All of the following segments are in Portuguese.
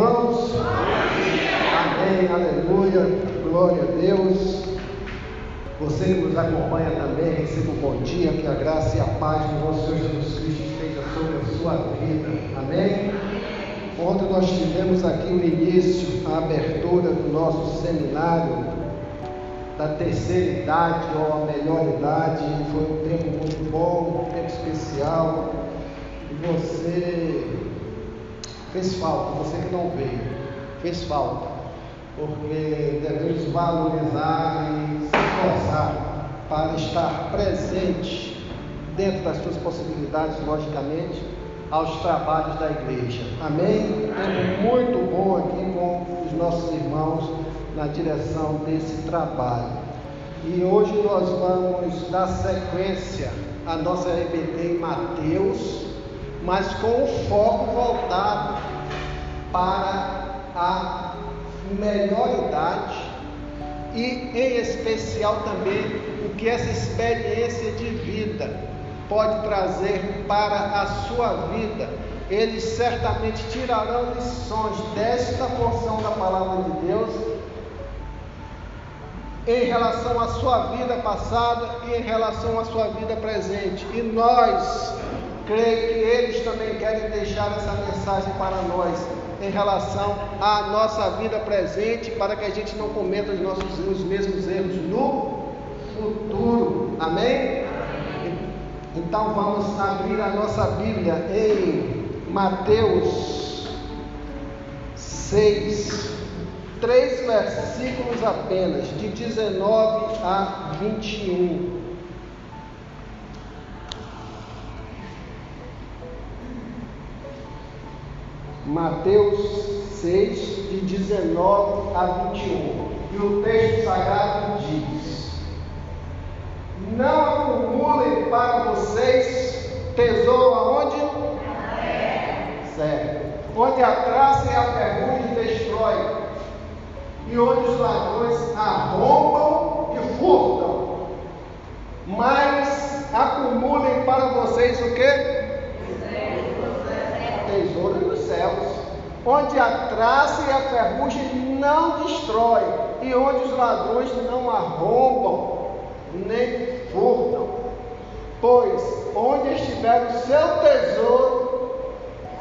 irmãos? Amém, aleluia, glória a Deus. Você que nos acompanha também, receba um bom dia, que a graça e a paz do nosso Senhor Jesus Cristo esteja sobre a sua vida. Amém? Ontem nós tivemos aqui o início, a abertura do nosso seminário da terceira idade ou a melhor idade. Foi um tempo muito bom, um tempo especial. E você fez falta, você que não veio, fez falta, porque devemos valorizar e se esforçar para estar presente dentro das suas possibilidades, logicamente, aos trabalhos da igreja. Amém? Tempo muito bom aqui com os nossos irmãos na direção desse trabalho. E hoje nós vamos dar sequência à nossa EBT em Mateus, mas com o foco voltado para a melhor idade e, em especial, também o que essa experiência de vida pode trazer para a sua vida. Eles certamente tirarão lições desta porção da palavra de Deus em relação à sua vida passada e em relação à sua vida presente. E nós, creio que eles também querem deixar essa mensagem para nós em relação à nossa vida presente, para que a gente não cometa os, nossos, os mesmos erros no futuro. Amém? Então vamos abrir a nossa Bíblia em Mateus 6, três versículos apenas, de 19 a 21. Mateus 6, de 19 a 21. E o texto sagrado diz: Não acumulem para vocês tesouro aonde? Certo. Onde a traça e a ferrugem destrói, e onde os ladrões arrombam e furtam. Mas acumulem para vocês o que? Tesouro céus, onde a traça e a ferrugem não destrói, e onde os ladrões não arrombam nem furtam. Pois onde estiver o seu tesouro,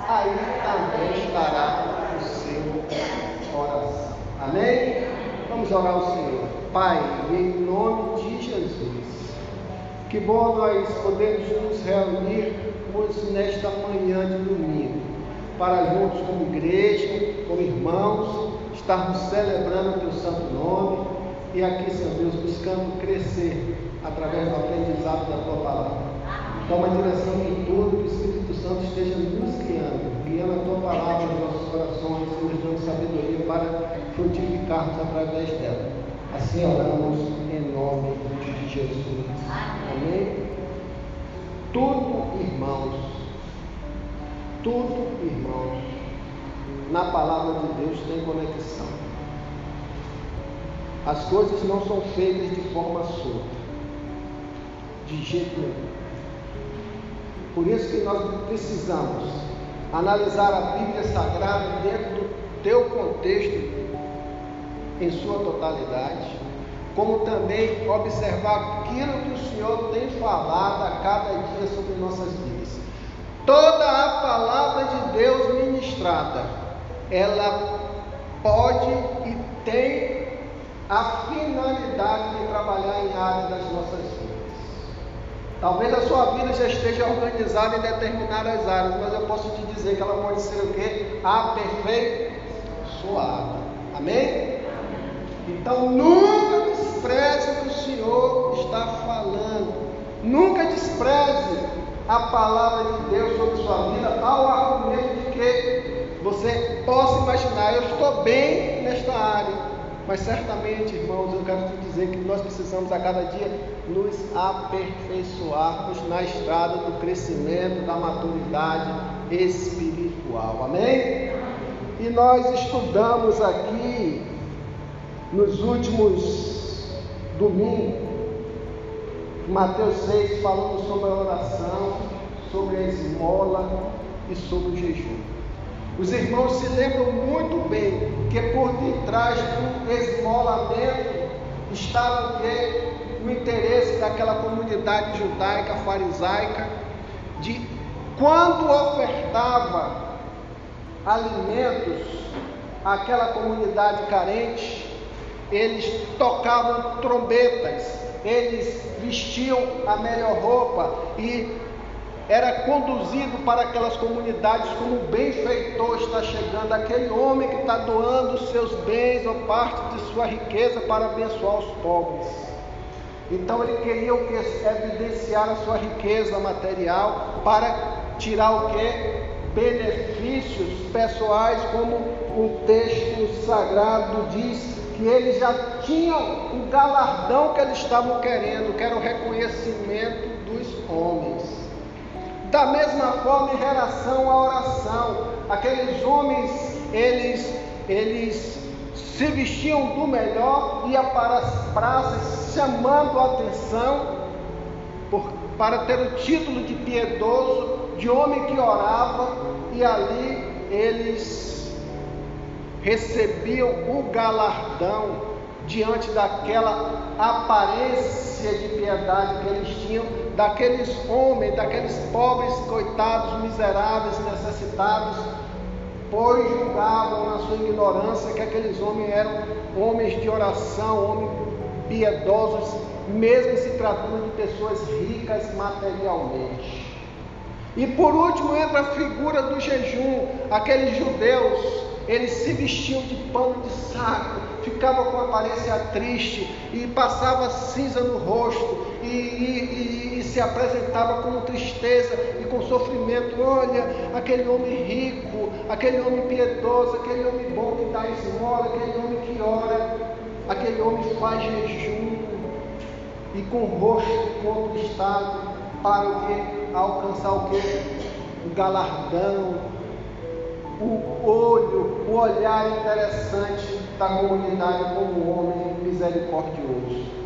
aí também estará o seu coração. Amém? Vamos orar ao Senhor. Pai, em nome de Jesus. Que bom nós podemos nos reunirmos nesta manhã de domingo, para juntos como igreja, como irmãos, estarmos celebrando o teu santo nome e aqui, Senhor Deus, buscando crescer através do aprendizado da tua palavra. Toma a direção em tudo, que o Espírito Santo esteja nos guiando, guiando a tua palavra nos nossos corações e nos dando sabedoria para frutificarmos através dela. Assim oramos em nome de Jesus. Amém? Tudo, irmãos, tudo, irmãos, na palavra de Deus tem conexão. As coisas não são feitas de forma solta, de jeito nenhum. Por isso que nós precisamos analisar a Bíblia Sagrada dentro do teu contexto em sua totalidade, como também observar aquilo que o Senhor tem falado a cada dia sobre nossas vidas. Toda a palavra de Deus ministrada, ela pode e tem a finalidade de trabalhar em áreas das nossas vidas. Talvez a sua vida já esteja organizada em determinadas áreas, mas eu posso te dizer que ela pode ser o quê? Aperfeiçoada. Amém? Então nunca despreze o que o Senhor está falando. Nunca despreze a palavra de Deus sobre sua vida ao argumento de que você possa imaginar, eu estou bem nesta área. Mas certamente, irmãos, eu quero te dizer que nós precisamos a cada dia nos aperfeiçoarmos na estrada do crescimento, da maturidade espiritual. Amém? E nós estudamos aqui nos últimos domingos, Mateus 6, falando sobre a oração, sobre a esmola e sobre o jejum. Os irmãos se lembram muito bem que por detrás do esmolamento estava o quê? O interesse daquela comunidade judaica, farisaica, de quando ofertava alimentos àquela comunidade carente, eles tocavam trombetas, eles vestiam a melhor roupa e era conduzido para aquelas comunidades como um benfeitor está chegando, aquele homem que está doando seus bens ou parte de sua riqueza para abençoar os pobres. Então ele queria o que? Evidenciar a sua riqueza material para tirar o que? Benefícios pessoais, como o texto sagrado diz que eles já tinham o galardão que eles estavam querendo, que era o reconhecimento dos homens. Da mesma forma, em relação à oração, aqueles homens, eles, eles se vestiam do melhor, ia para as praças chamando a atenção por, para ter o título de piedoso, de homem que orava, e ali eles recebiam o galardão diante daquela aparência de piedade que eles tinham, daqueles homens, daqueles pobres, coitados, miseráveis, necessitados, pois julgavam na sua ignorância que aqueles homens eram homens de oração, homens piedosos, mesmo se tratando de pessoas ricas materialmente. E por último entra a figura do jejum, aqueles judeus eles se vestiam de pano de saco, ficavam com aparência triste e passava cinza no rosto e, e, e, e se apresentava com tristeza e com sofrimento. Olha, aquele homem rico, aquele homem piedoso, aquele homem bom que dá esmola, aquele homem que ora, aquele homem faz jejum e com o rosto contristado para o que? Alcançar o que? O galardão, o olho, o olhar interessante da comunidade como homem misericordioso.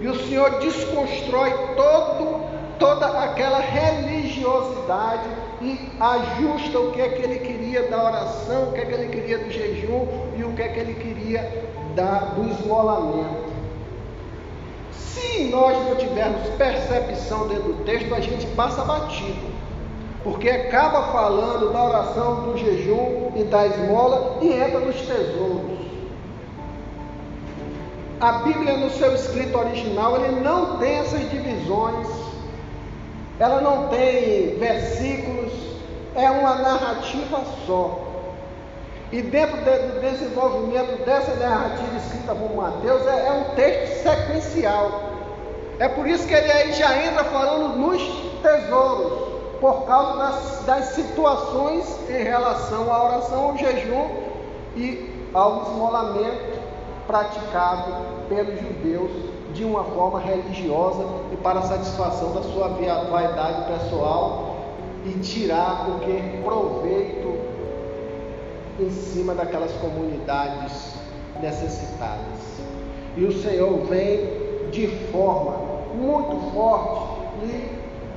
E o Senhor desconstrói todo, toda aquela religiosidade e ajusta o que é que ele queria da oração, o que é que ele queria do jejum e o que é que ele queria da, do esmolamento. Se nós não tivermos percepção dentro do texto, a gente passa batido porque acaba falando da oração, do jejum e da esmola e entra nos tesouros. A Bíblia, no seu escrito original, ele não tem essas divisões, ela não tem versículos, é uma narrativa só. E dentro do desenvolvimento dessa narrativa escrita por Mateus, é, é um texto sequencial. É por isso que ele aí já entra falando nos tesouros por causa das, das situações em relação à oração, ao jejum e ao esmolamento praticado pelos judeus de uma forma religiosa e para satisfação da sua vaidade pessoal e tirar que proveito em cima daquelas comunidades necessitadas. E o Senhor vem de forma muito forte e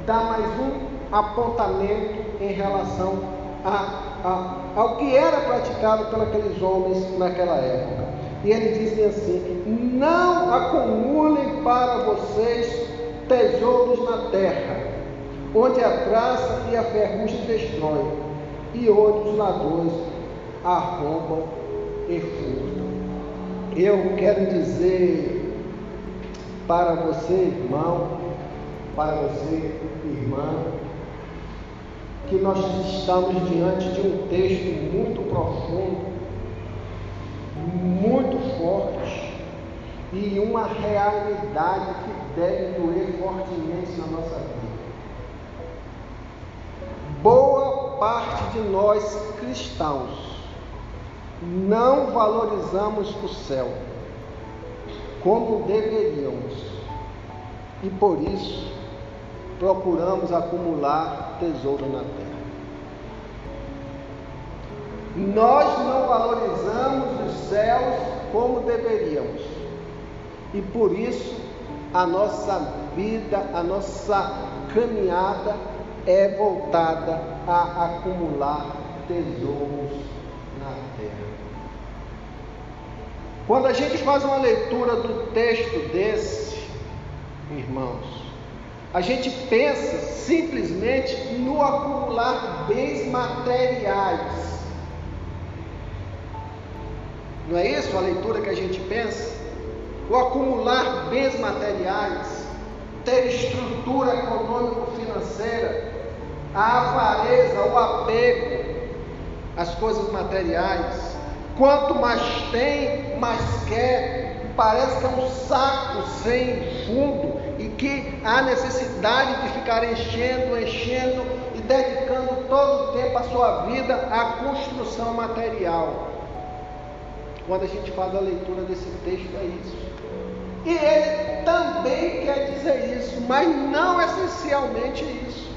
dá mais um apontamento em relação a, a, ao que era praticado pelos homens naquela época. E ele diz assim: Não acumulem para vocês tesouros na terra, onde a traça e a ferrugem destrói, e onde os ladrões arrombam e furtam. Eu quero dizer para você, irmão, para você, irmã, que nós estamos diante de um texto muito profundo, muito forte e uma realidade que deve doer fortemente na nossa vida. Boa parte de nós cristãos não valorizamos o céu como deveríamos e por isso procuramos acumular tesouro na terra. Nós não valorizamos os céus como deveríamos. E por isso a nossa vida, a nossa caminhada é voltada a acumular tesouros Quando a gente faz uma leitura do texto desse, irmãos, a gente pensa simplesmente no acumular bens materiais. Não é isso a leitura que a gente pensa? O acumular bens materiais, ter estrutura econômico-financeira, a avareza, o apego às coisas materiais. Quanto mais tem, mais quer. Parece que é um saco sem fundo e que há necessidade de ficar enchendo, enchendo e dedicando todo o tempo a sua vida à construção material. Quando a gente faz a leitura desse texto, é isso. E ele também quer dizer isso, mas não essencialmente isso.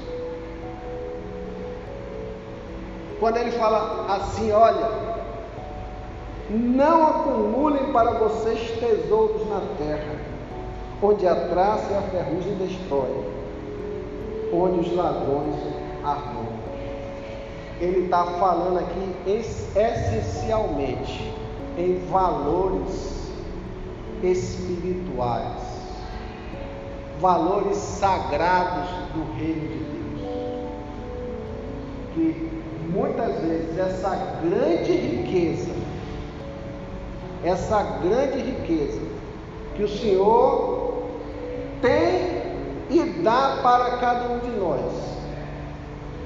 Quando ele fala assim, olha, não acumulem para vocês tesouros na terra, onde a traça e a ferrugem destrói, onde os ladrões arrombam. Ele está falando aqui essencialmente em valores espirituais, valores sagrados do reino de Deus. Que muitas vezes essa grande riqueza, essa grande riqueza que o Senhor tem e dá para cada um de nós,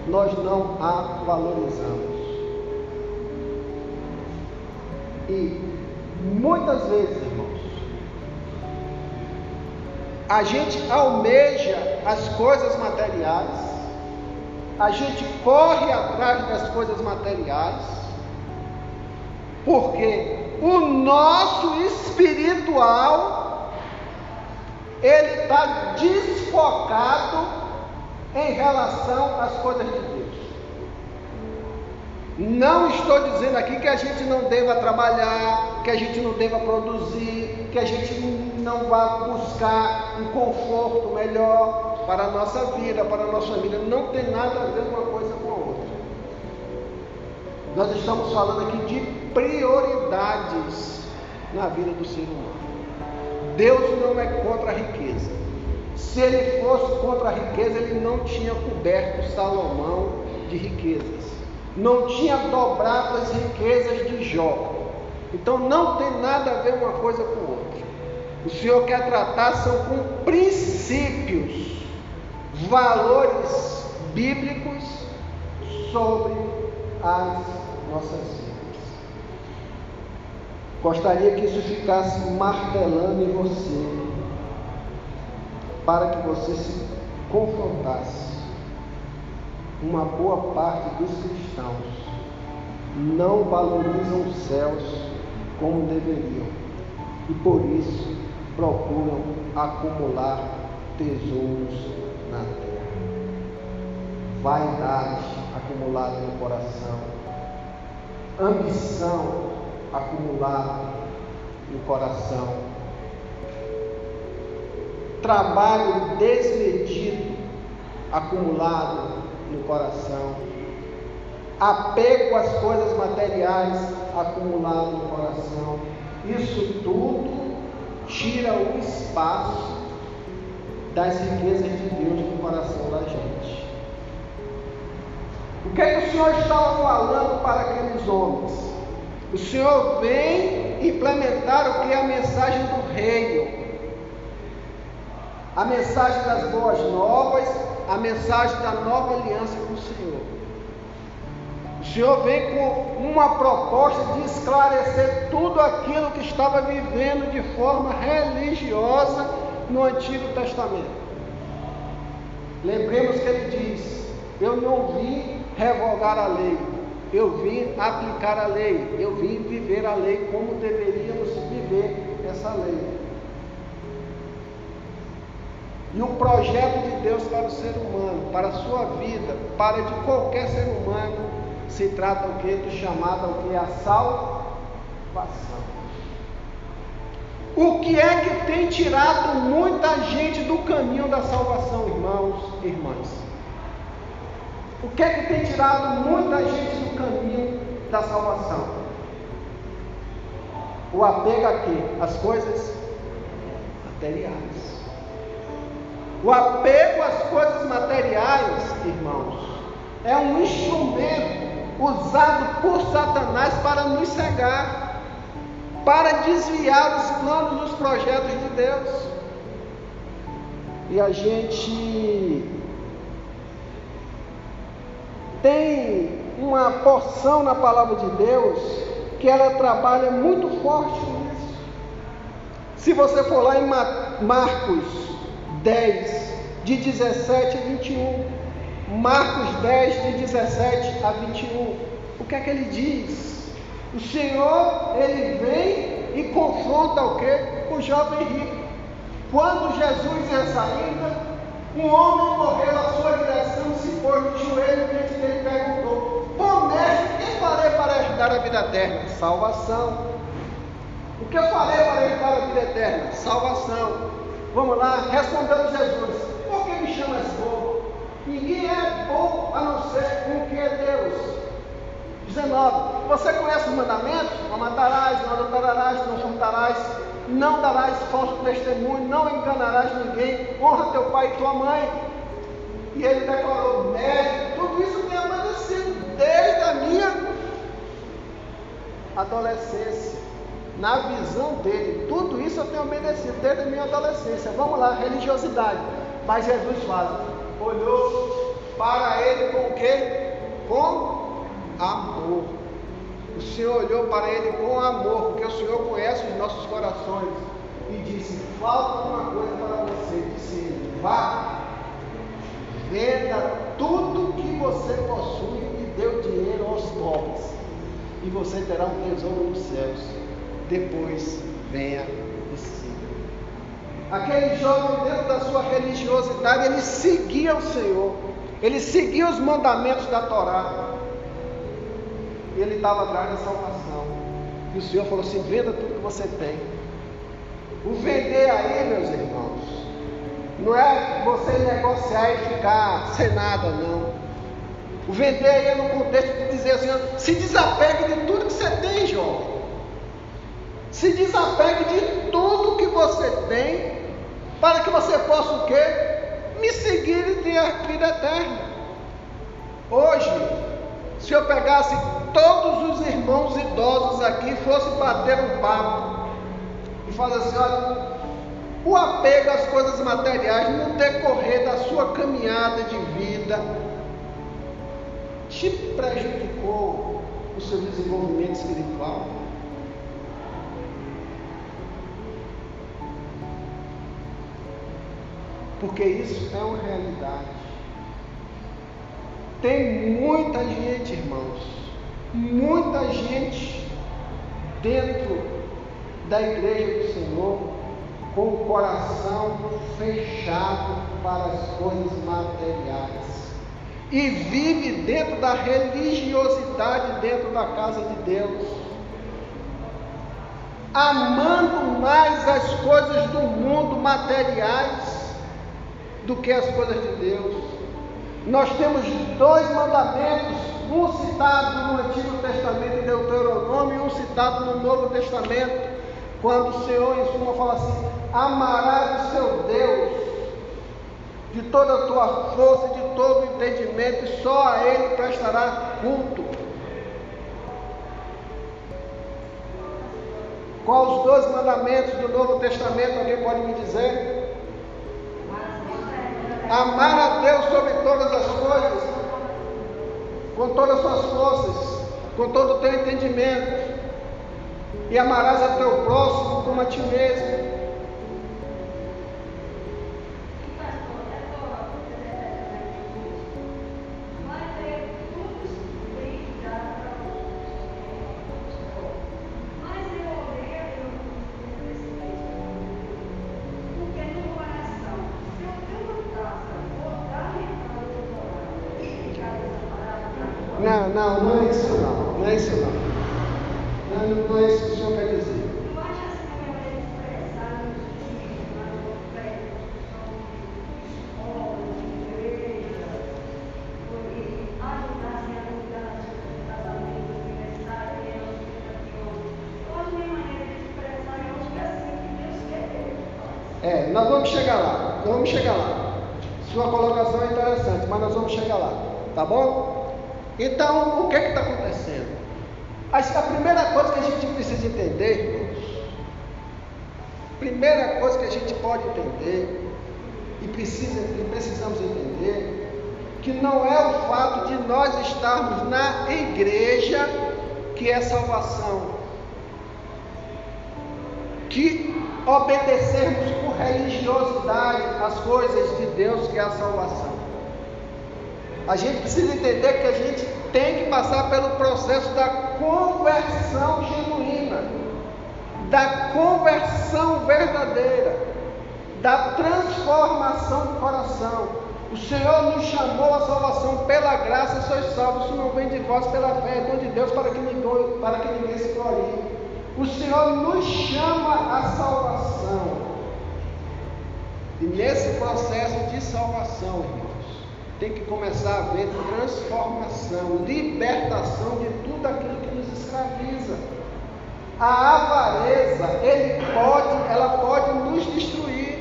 nós não a valorizamos. E muitas vezes, irmãos, a gente almeja as coisas materiais, a gente corre atrás das coisas materiais, porque o nosso espiritual ele está desfocado em relação às coisas de Deus. Não estou dizendo aqui que a gente não deva trabalhar, que a gente não deva produzir, que a gente não vá buscar um conforto melhor, para a nossa vida, para a nossa família. Não tem nada a ver uma coisa com. Nós estamos falando aqui de prioridades na vida do ser humano. Deus não é contra a riqueza. Se ele fosse contra a riqueza, ele não tinha coberto Salomão de riquezas. Não tinha dobrado as riquezas de Jó. Então não tem nada a ver uma coisa com outra. O Senhor quer tratar são com princípios valores bíblicos sobre as nossas vidas. Gostaria que isso ficasse martelando em você, para que você se confrontasse. Uma boa parte dos cristãos não valorizam os céus como deveriam e por isso procuram acumular tesouros na terra. Vaidade acumulada no coração, ambição acumulada no coração, trabalho desmedido acumulado no coração, apego às coisas materiais acumulado no coração. Isso tudo tira o espaço das riquezas de Deus no coração da gente. O que é que o Senhor estava falando para aqueles homens? O Senhor vem implementar o que é a mensagem do reino. A mensagem das boas novas, a mensagem da nova aliança com o Senhor. O Senhor vem com uma proposta de esclarecer tudo aquilo que estava vivendo de forma religiosa no Antigo Testamento. Lembremos que ele diz: Eu não vim revogar a lei, eu vim aplicar a lei, eu vim viver a lei como deveríamos viver essa lei. E o projeto de Deus para o ser humano, para a sua vida, para de qualquer ser humano, se trata o que? Do chamado o que? A salvação. O que é que tem tirado muita gente do caminho da salvação, irmãos e irmãs? O que é que tem tirado muita gente do caminho da salvação? O apego a quê? As coisas materiais. O apego às coisas materiais, irmãos, é um instrumento usado por Satanás para nos cegar, para desviar os planos, os projetos de Deus. E a gente tem uma porção na palavra de Deus que ela trabalha muito forte nisso. Se você for lá em Marcos 10, de 17 a 21, Marcos 10, de 17 a 21, o que é que ele diz? O Senhor, ele vem e confronta o que? O jovem rico. Quando Jesus ia saindo, um homem correu à sua direção, se pôs de joelho diante dele e perguntou: Bom mestre, o que farei para herdar a vida eterna? Salvação. O que eu farei para herdar a vida eterna? Salvação. Vamos lá, respondeu Jesus: Por que me chamas bom? Ninguém é bom a não ser um que é Deus. 19. Você conhece os mandamentos? Não matarás, não adulterarás, não furtarás, não darás falso testemunho, não enganarás ninguém, honra teu pai e tua mãe. E ele declarou, mestre, tudo isso tem acontecido desde a minha adolescência. Na visão dele, tudo isso eu tenho obedecido desde a minha adolescência. Vamos lá, religiosidade. Mas Jesus fala, olhou para ele com o quê? Com amor. O Senhor olhou para ele com amor, porque o Senhor conhece os nossos corações. E disse: Falta uma coisa para você. Disse Vá, venda tudo que você possui e dê o dinheiro aos pobres. E você terá um tesouro nos céus. Depois venha e siga. Aquele jovem, dentro da sua religiosidade, ele seguia o Senhor. Ele seguia os mandamentos da Torá ele estava atrás da salvação. E o Senhor falou assim: venda tudo que você tem. O vender aí, meus irmãos, não é você negociar e ficar sem nada, não. O vender aí é no contexto de dizer assim: se desapegue de tudo que você tem, jovem. Se desapegue de tudo que você tem, para que você possa o quê? Me seguir e ter a vida eterna. Hoje, se eu pegasse todos os irmãos idosos aqui fossem bater um papo e falar assim: olha, o apego às coisas materiais no decorrer da sua caminhada de vida te prejudicou o seu desenvolvimento espiritual? Porque isso é uma realidade. Tem muita gente, irmãos, muita gente dentro da igreja do Senhor com o coração fechado para as coisas materiais. E vive dentro da religiosidade dentro da casa de Deus, amando mais as coisas do mundo materiais do que as coisas de Deus. Nós temos dois mandamentos, um citado no Antigo Testamento em Deuteronômio e um citado no Novo Testamento, quando o Senhor em suma fala assim: amarás o seu Deus de toda a tua força, de todo o entendimento, e só a Ele prestará culto. Quais os dois mandamentos do Novo Testamento? Alguém pode me dizer? Amar a Deus sobre todas as coisas, com todas as suas forças, com todo o teu entendimento, e amarás a teu próximo como a ti mesmo. A gente precisa entender que a gente tem que passar pelo processo da conversão genuína, da conversão verdadeira, da transformação do coração. O Senhor nos chamou à salvação pela graça, sois salvos. Isso não vem de vós pela fé, é dom de Deus para que ninguém, para que ninguém se glorie. O Senhor nos chama à salvação. E nesse processo de salvação, irmãos, tem que começar a haver transformação, libertação de tudo aquilo que nos escraviza. A avareza, ele pode, ela pode nos destruir.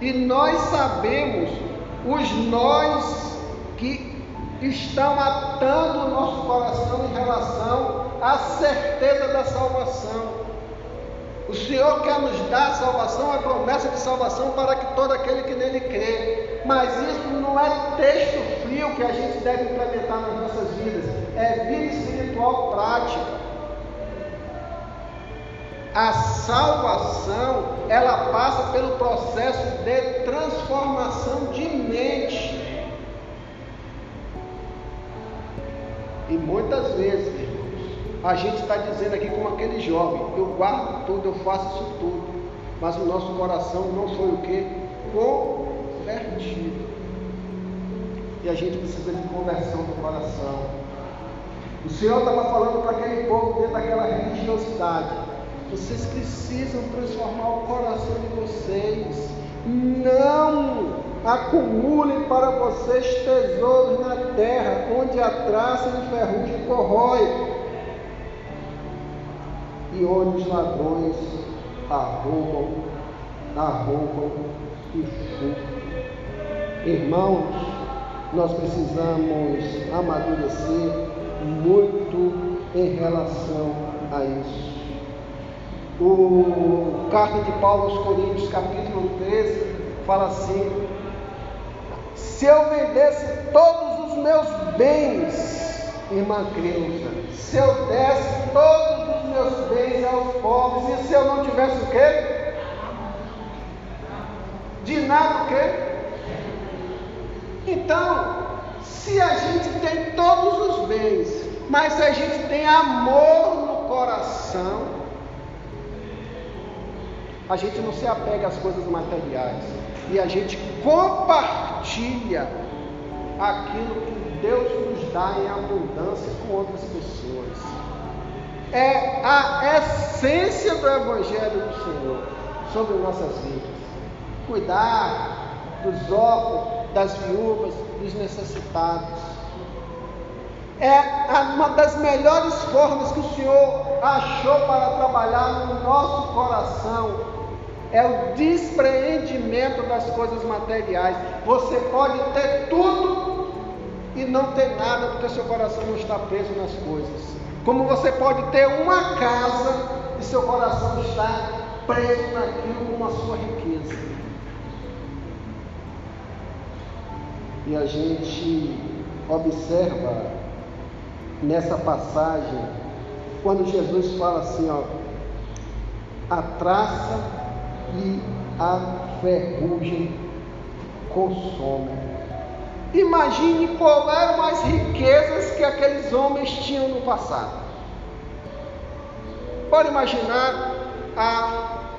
E nós sabemos os nós que estão atando o nosso coração em relação à certeza da salvação. O Senhor quer nos dar a salvação, a promessa de salvação para que todo aquele que nele crê. Mas isso não é texto frio que a gente deve implementar nas nossas vidas, é vida espiritual prática. A salvação, ela passa pelo processo de transformação de mente. E muitas vezes, irmãos, a gente está dizendo aqui como aquele jovem, eu guardo tudo, eu faço isso tudo, mas o nosso coração não foi o que? E a gente precisa de conversão do coração. O Senhor estava falando para aquele povo dentro daquela religiosidade. Vocês precisam transformar o coração de vocês. Não acumulem para vocês tesouros na terra, onde a traça e ferrugem corrói, e onde os ladrões arrombam, arrombam e furtam. Irmãos, nós precisamos amadurecer muito em relação a isso. O carta de Paulo aos Coríntios, capítulo 13, fala assim: se eu vendesse todos os meus bens, irmã Creuza, se eu desse todos os meus bens aos pobres, e se eu não tivesse o quê? De nada o quê? Então, se a gente tem todos os bens, mas se a gente tem amor no coração, a gente não se apega às coisas materiais e a gente compartilha aquilo que Deus nos dá em abundância com outras pessoas. É a essência do Evangelho do Senhor sobre nossas vidas. Cuidar dos órfãos, das viúvas, dos necessitados. É uma das melhores formas que o Senhor achou para trabalhar no nosso coração é o despreendimento das coisas materiais. Você pode ter tudo e não ter nada porque seu coração não está preso nas coisas. Como você pode ter uma casa e seu coração está preso naquilo a sua riqueza. E a gente observa nessa passagem quando Jesus fala assim, ó, a traça e a ferrugem consome. Imagine qual eram as riquezas que aqueles homens tinham no passado. Pode imaginar a,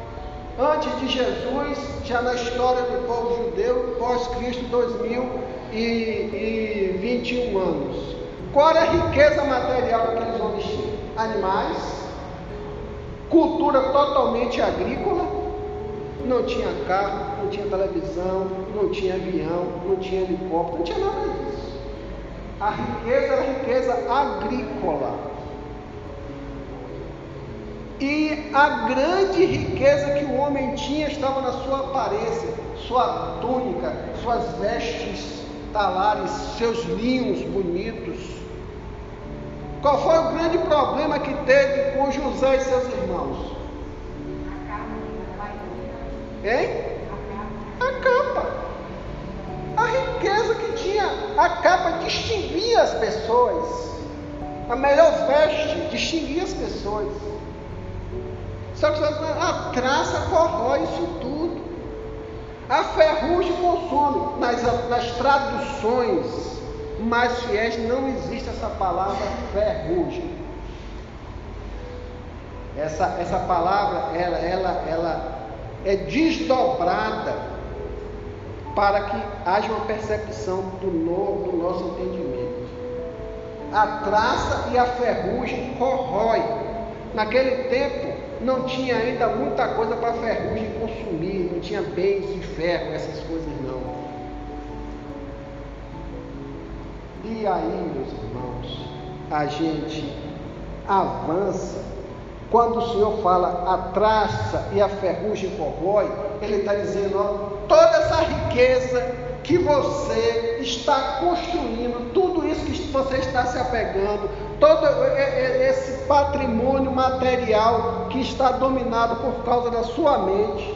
antes de Jesus, já na história do povo judeu, pós-Cristo 2021 anos. Qual era a riqueza material que aqueles homens tinham? Animais, cultura totalmente agrícola, não tinha carro, não tinha televisão, não tinha avião, não tinha helicóptero, não tinha nada disso. A riqueza era riqueza agrícola. E a grande riqueza que o homem tinha estava na sua aparência, sua túnica, suas vestes talares, seus linhos bonitos. Qual foi o grande problema que teve com José e seus irmãos? Hein? A capa. A riqueza que tinha. A capa distinguia as pessoas. A melhor veste distinguia as pessoas. Só que a traça corrói isso tudo. A ferrugem consome. Nas, traduções mais fiéis não existe essa palavra ferrugem. Essa, essa palavra, ela, ela, ela é desdobrada para que haja uma percepção do do nosso entendimento. A traça e a ferrugem corrói. Naquele tempo, não tinha ainda muita coisa para a ferrugem consumir, não tinha bens de ferro, essas coisas não. E aí, meus irmãos, a gente avança. Quando o Senhor fala a traça e a ferrugem corrói, Ele está dizendo, ó, toda essa riqueza que você está construindo, tudo isso que você está se apegando, todo esse patrimônio material que está dominado por causa da sua mente,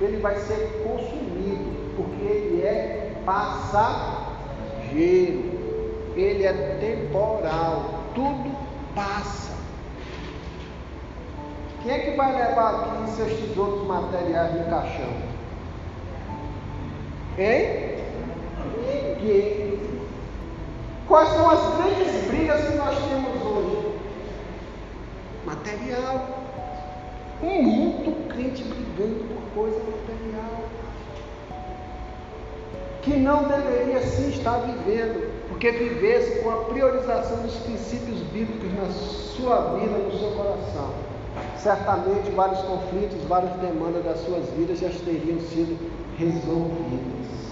ele vai ser consumido, porque ele é passageiro, ele é temporal, tudo passa. Quem é que vai levar aqui seus tesouros materiais no caixão? Hein? Ninguém. Quais são as grandes brigas que nós temos hoje? Material. Muito crente brigando por coisa material. Que não deveria sim estar vivendo, porque vivesse com a priorização dos princípios bíblicos na sua vida, no seu coração. Certamente vários conflitos, várias demandas das suas vidas já teriam sido resolvidas.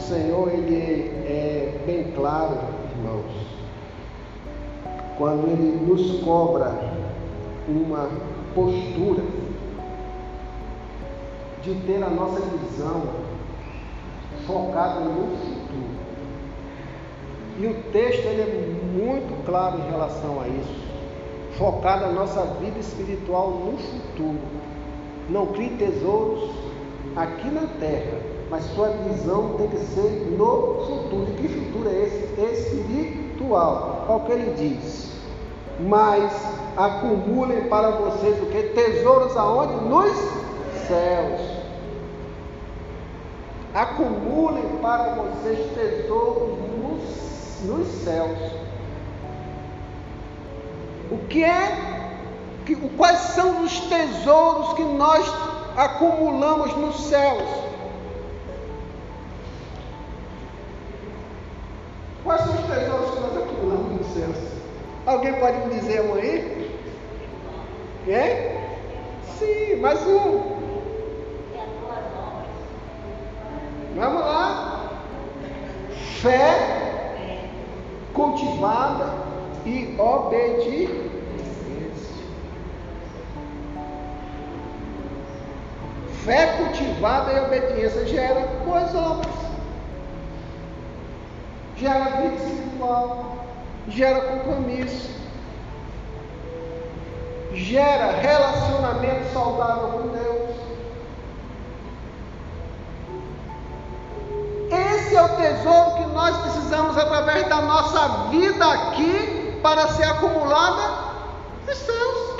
O Senhor, Ele é bem claro, irmãos, quando Ele nos cobra uma postura de ter a nossa visão focada no futuro. E o texto ele é muito claro em relação a isso. Focada a nossa vida espiritual no futuro. Não crie tesouros aqui na terra, mas sua visão tem que ser no futuro. E que futuro é esse? Espiritual. Olha o que ele diz. Mas acumulem para vocês o que? Tesouros aonde? Nos céus. Acumulem para vocês tesouros nos, nos céus. O que é que, quais são os tesouros que nós acumulamos nos céus? Alguém pode me dizer um aí? É? Sim, mais um. Vamos lá. Fé cultivada e obediência. Fé cultivada e obediência gera boas obras, gera vida espiritual, gera compromisso, gera relacionamento saudável com Deus. Esse é o tesouro que nós precisamos através da nossa vida aqui para ser acumulada nos céus.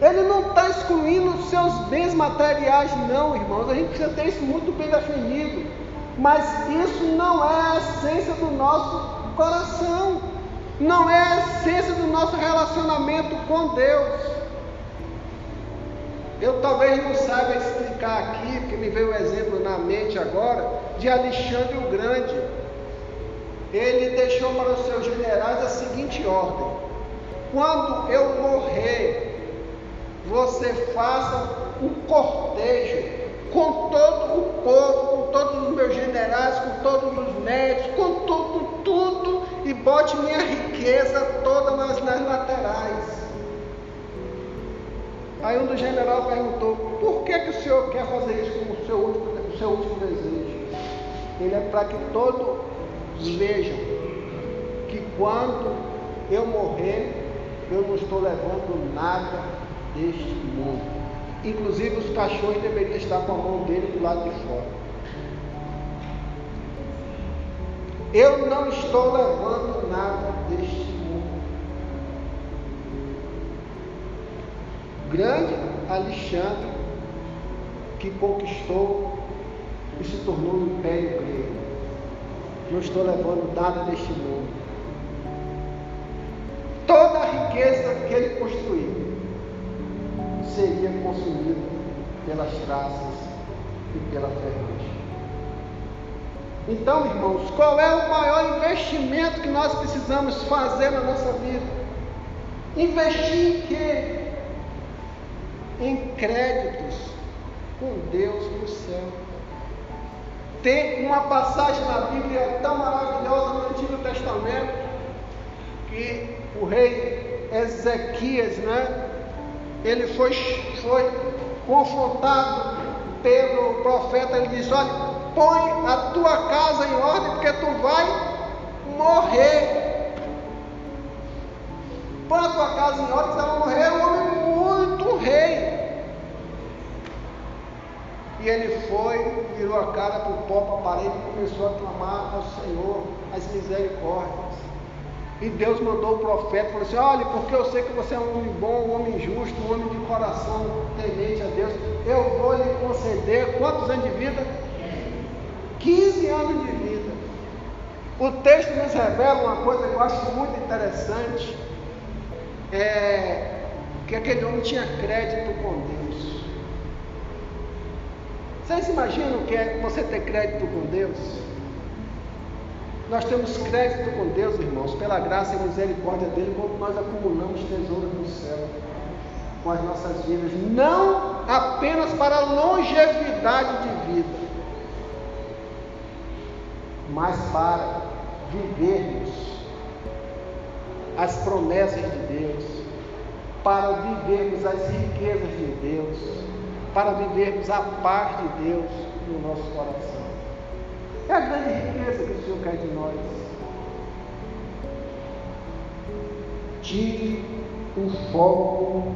Ele não está excluindo os seus bens materiais, não, irmãos. A gente precisa ter isso muito bem definido. Mas isso não é a essência do nosso coração. Não é a essência do nosso relacionamento com Deus. Eu talvez não saiba explicar aqui, porque me veio um exemplo na mente agora, de Alexandre o Grande. Ele deixou para os seus generais a seguinte ordem: quando eu morrer, você faça um cortejo com todo o povo, com todos os meus generais, com todos os médicos, com tudo, tudo, e bote minha riqueza toda nas, nas laterais. Aí um dos generais perguntou, por que, que o senhor quer fazer isso como o seu último, o seu último desejo? Ele é para que todos vejam que quando eu morrer, eu não estou levando nada deste mundo. Inclusive os cachorros deveriam estar com a mão dele do lado de fora. Eu não estou levando nada deste mundo. Grande Alexandre, que conquistou e se tornou um império grego. Não estou levando nada deste mundo. Toda a riqueza que ele construiu seria consumido pelas traças e pela ferrugem. Então, irmãos, qual é o maior investimento que nós precisamos fazer na nossa vida? Investir em quê? Em créditos com Deus no céu. Tem uma passagem na Bíblia tão maravilhosa no Antigo Testamento que o rei Ezequias, né? Ele foi, foi confrontado pelo profeta, ele disse, olha, põe a tua casa em ordem, porque tu vai morrer. Põe a tua casa em ordem, você vai morrer, um homem muito rei. E ele foi, virou a cara para o pó, para a parede e começou a clamar ao Senhor as misericórdias. E Deus mandou o profeta, falou assim: olha, porque eu sei que você é um homem bom, um homem justo, um homem de coração temente a Deus, eu vou lhe conceder quantos anos de vida? 15 anos de vida. O texto nos revela uma coisa que eu acho muito interessante: é que aquele homem tinha crédito com Deus. Vocês imaginam o que é você ter crédito com Deus? Nós temos crédito com Deus, irmãos, pela graça e misericórdia dele, quando nós acumulamos tesouros no céu com as nossas vidas, não apenas para longevidade de vida, mas para vivermos as promessas de Deus, para vivermos as riquezas de Deus, para vivermos a paz de Deus no nosso coração. É a grande riqueza quer de nós. Tire o foco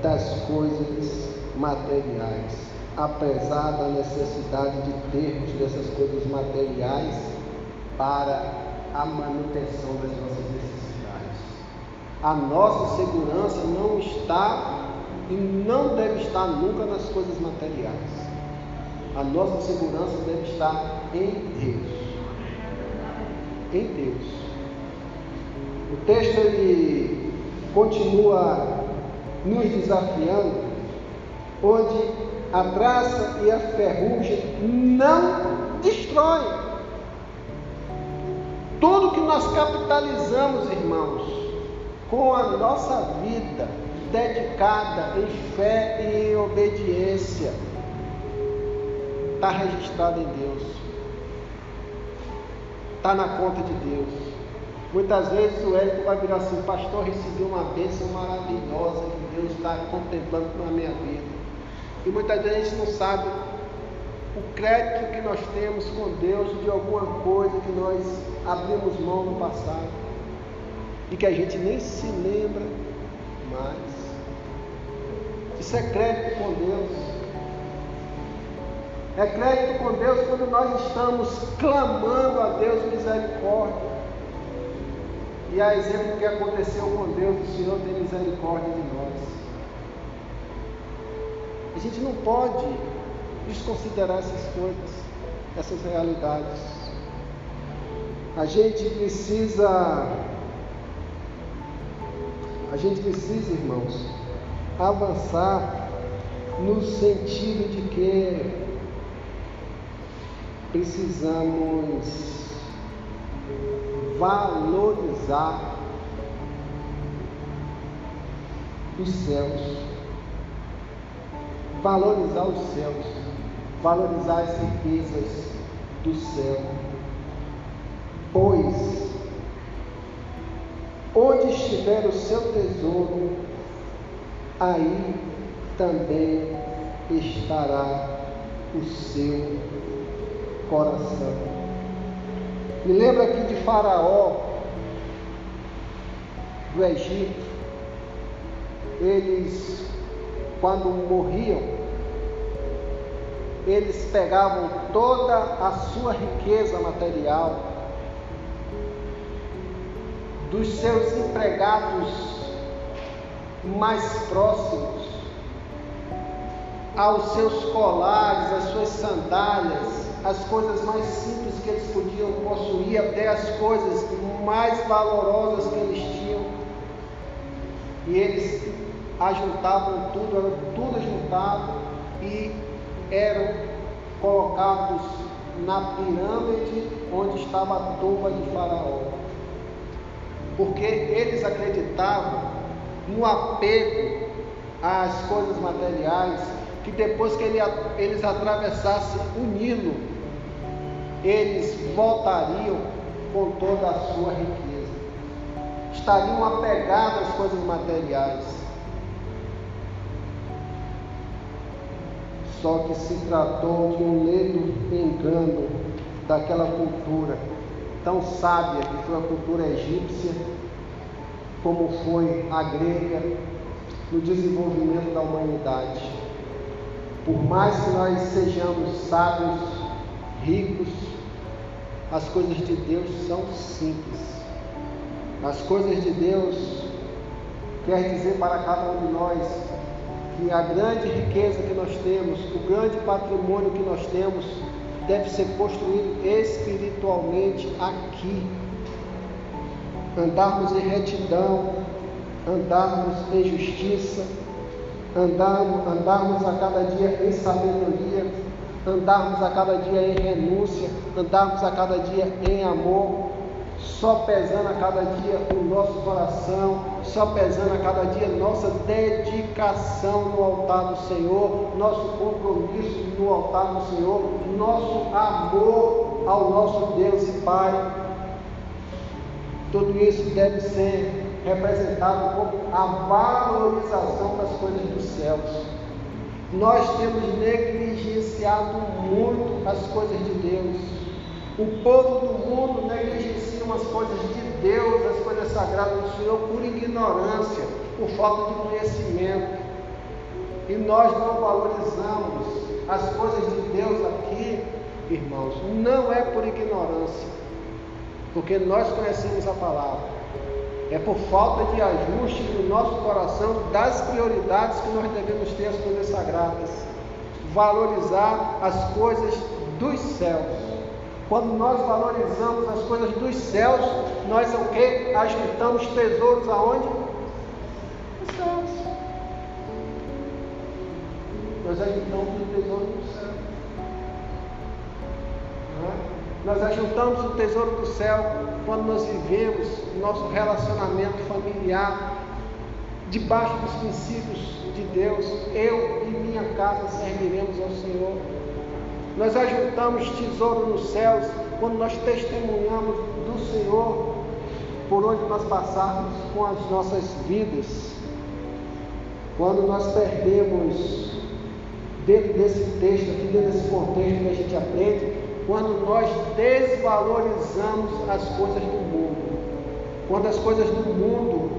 das coisas materiais, apesar da necessidade de termos dessas coisas materiais para a manutenção das nossas necessidades. A nossa segurança não está e não deve estar nunca nas coisas materiais. A nossa segurança deve estar em Deus. Em Deus. O texto ele continua nos desafiando, onde a traça e a ferrugem não destroem. Tudo que nós capitalizamos, irmãos, com a nossa vida dedicada em fé e em obediência, está registrado em Deus, está na conta de Deus. Muitas vezes o Érico vai virar assim, pastor, recebi uma bênção maravilhosa que Deus está contemplando na minha vida. E muitas vezes a gente não sabe o crédito que nós temos com Deus de alguma coisa que nós abrimos mão no passado e que a gente nem se lembra mais. Isso é crédito com Deus. É crédito com Deus quando nós estamos clamando a Deus misericórdia. E a exemplo do que aconteceu com Deus, o Senhor tem misericórdia de nós. A gente não pode desconsiderar essas coisas, essas realidades. A gente precisa, a gente precisa, irmãos, avançar no sentido de que precisamos valorizar os céus, valorizar os céus, valorizar as riquezas do céu. Pois, onde estiver o seu tesouro, aí também estará o seu coração. Me lembra aqui de Faraó, do Egito. Eles, quando morriam, eles pegavam toda a sua riqueza material, dos seus empregados mais próximos, aos seus colares, às suas sandálias, as coisas mais simples que eles podiam possuir, até as coisas mais valorosas que eles tinham. E eles ajuntavam tudo, era tudo ajuntado e eram colocados na pirâmide onde estava a tumba de Faraó. Porque eles acreditavam no apego às coisas materiais, que depois que ele, eles atravessassem o Nilo, eles voltariam com toda a sua riqueza. Estariam apegados às coisas materiais. Só que se tratou de um ledo engano daquela cultura tão sábia que foi a cultura egípcia, como foi a grega, no desenvolvimento da humanidade. Por mais que nós sejamos sábios, ricos, as coisas de Deus são simples. As coisas de Deus quer dizer para cada um de nós que a grande riqueza que nós temos, o grande patrimônio que nós temos, deve ser construído espiritualmente aqui. Andarmos em retidão, andarmos em justiça, andarmos, andarmos a cada dia em sabedoria, andarmos a cada dia em renúncia, andarmos a cada dia em amor, só pesando a cada dia o nosso coração, só pesando a cada dia nossa dedicação no altar do Senhor, nosso compromisso no altar do Senhor, nosso amor ao nosso Deus e Pai. Tudo isso deve ser representado como a valorização das coisas dos céus. Nós temos negligenciado muito as coisas de Deus. O povo do mundo negligencia as coisas de Deus, as coisas sagradas do Senhor, por ignorância, por falta de conhecimento. E nós não valorizamos as coisas de Deus aqui, irmãos, não é por ignorância, porque nós conhecemos a palavra. É por falta de ajuste no nosso coração das prioridades que nós devemos ter as coisas sagradas. Valorizar as coisas dos céus. Quando nós valorizamos as coisas dos céus, nós o que? Ajuntamos tesouros aonde? Nos céus. Nós ajuntamos o tesouro Nós ajuntamos o tesouro do céu quando nós vivemos nosso relacionamento familiar debaixo dos princípios de Deus. Eu e minha casa serviremos ao Senhor. Nós ajuntamos tesouro nos céus quando nós testemunhamos do Senhor por onde nós passarmos com as nossas vidas. Quando nós perdemos dentro desse texto aqui, dentro desse contexto que a gente aprende, quando nós desvalorizamos as coisas do mundo, quando as coisas do mundo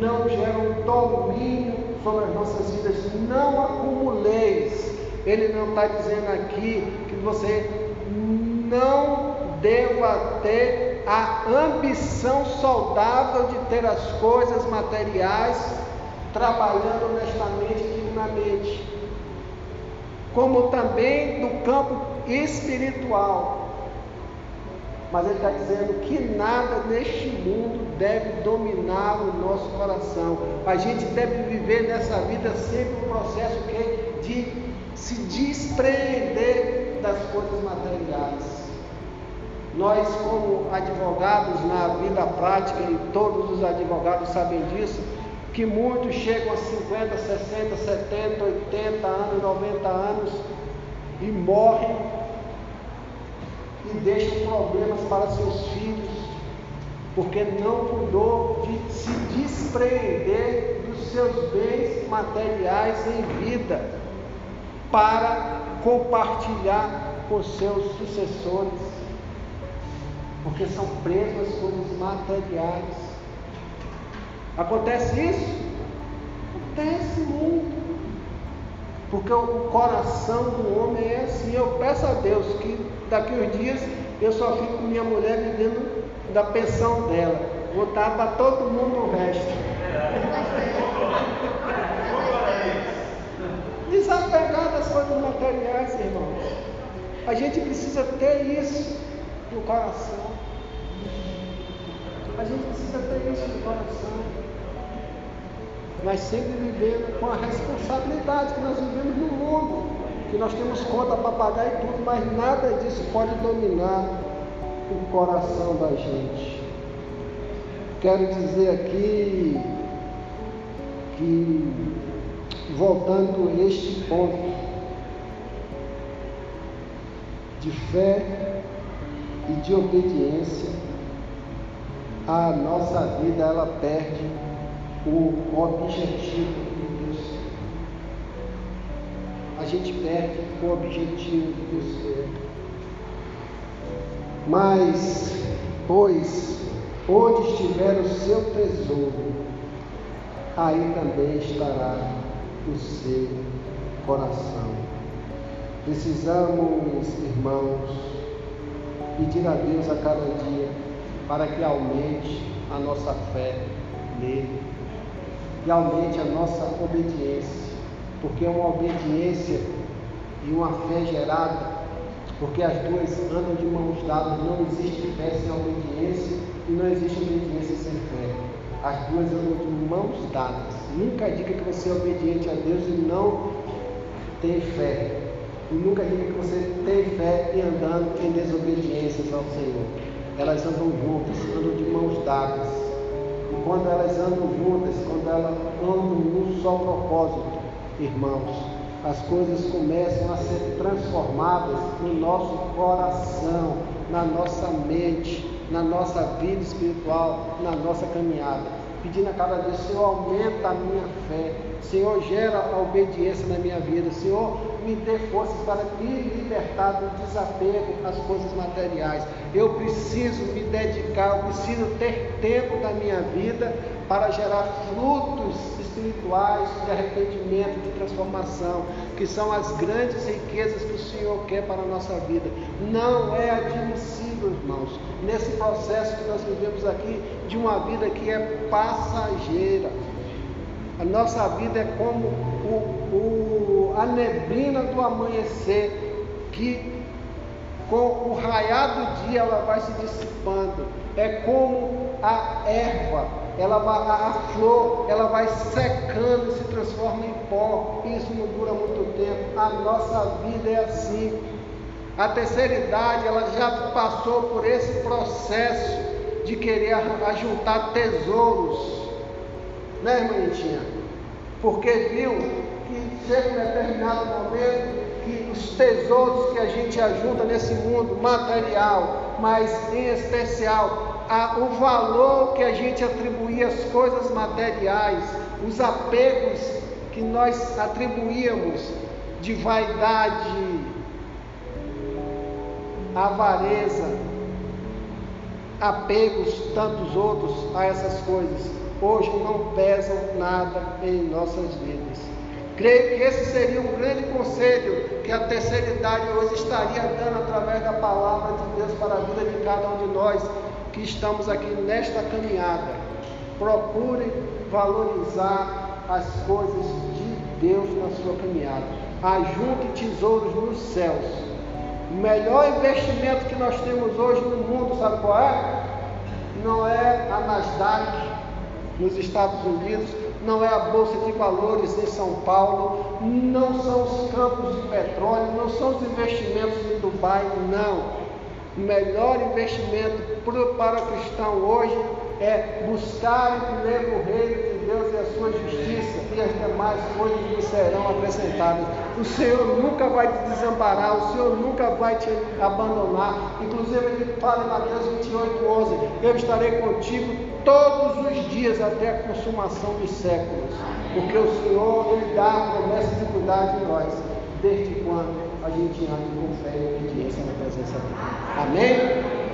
não geram domínio sobre as nossas vidas, não acumuleis. Ele não está dizendo aqui que você não deva ter a ambição saudável de ter as coisas materiais trabalhando honestamente e dignamente, como também no campo espiritual. Mas ele está dizendo que nada neste mundo deve dominar o nosso coração. A gente deve viver nessa vida sempre um processo que, de se despreender das coisas materiais. Nós, como advogados na vida prática, e todos os advogados sabem disso, que muitos chegam a 50, 60, 70, 80 anos, 90 anos e morrem e deixam problemas para seus filhos, porque não cuidou de se despreender dos seus bens materiais em vida para compartilhar com seus sucessores, porque são presos por os materiais. Acontece isso? Acontece muito. Porque o coração do homem é assim. Eu peço a Deus que daqui uns dias eu só fico com minha mulher vivendo da pensão dela. Vou estar para todo mundo o resto. Desapegar das coisas materiais, irmãos. A gente precisa ter isso no coração. A gente precisa ter isso no coração mas sempre vivendo com a responsabilidade que nós vivemos no mundo, que nós temos conta para pagar e tudo, mas nada disso pode dominar o coração da gente. Quero dizer aqui que, voltando a este ponto de fé e de obediência, a nossa vida ela perde o objetivo gente perde o objetivo de ser. Mas, pois, onde estiver o seu tesouro, aí também estará o seu coração. Precisamos, irmãos, pedir a Deus a cada dia para que aumente a nossa fé nele e aumente a nossa obediência, porque é uma obediência e uma fé gerada, porque as duas andam de mãos dadas, não existe fé sem obediência e não existe obediência sem fé. As duas andam de mãos dadas. Nunca diga que você é obediente a Deus e não tem fé. E nunca diga que você tem fé e andando em desobediência ao Senhor. Elas andam juntas, andam de mãos dadas. E quando elas andam juntas, quando elas andam num só propósito, irmãos, as coisas começam a ser transformadas no nosso coração, na nossa mente, na nossa vida espiritual, na nossa caminhada. Pedindo a cada vez, Senhor, aumenta a minha fé, Senhor, gera a obediência na minha vida, Senhor, me dê forças para me libertar do desapego às coisas materiais. Eu preciso me dedicar, eu preciso ter tempo da minha vida para gerar frutos espirituais de arrependimento, de transformação, que são as grandes riquezas que o Senhor quer para a nossa vida. Não é admissível, irmãos, nesse processo que nós vivemos aqui, de uma vida que é passageira. A nossa vida é como o, o, a neblina do amanhecer, que com o raiar do dia ela vai se dissipando. É como a erva, ela vai, a flor, ela vai secando, se transforma em pó. Isso não dura muito tempo. A nossa vida é assim. A terceira idade, ela já passou por esse processo de querer ajuntar tesouros. Né, irmãinha? Porque viu que chega um determinado momento que os tesouros que a gente ajunta nesse mundo material, mas em especial a, o valor que a gente atribuía às coisas materiais, os apegos que nós atribuíamos de vaidade, avareza, apegos, tantos outros a essas coisas, hoje não pesam nada em nossas vidas. Creio que esse seria um grande conselho que a terceira idade hoje estaria dando através da palavra de Deus para a vida de cada um de nós que estamos aqui nesta caminhada. Procure valorizar as coisas de Deus na sua caminhada. Ajunte tesouros nos céus. O melhor investimento que nós temos hoje no mundo, sabe qual é? Não é a Nasdaq nos Estados Unidos, não é a Bolsa de Valores em São Paulo, não são os campos de petróleo, não são os investimentos em Dubai, não. O melhor investimento para o cristão hoje é buscar em primeiro o reino de Deus e a sua justiça, e as demais coisas lhe serão acrescentadas. O Senhor nunca vai te desamparar, o Senhor nunca vai te abandonar. Inclusive, ele fala em Mateus 28, 11: Eu estarei contigo todos os dias até a consumação dos séculos, porque o Senhor ele dá promessa de cuidar de nós, desde quando a gente anda com fé e obediência na presença dele. Amém?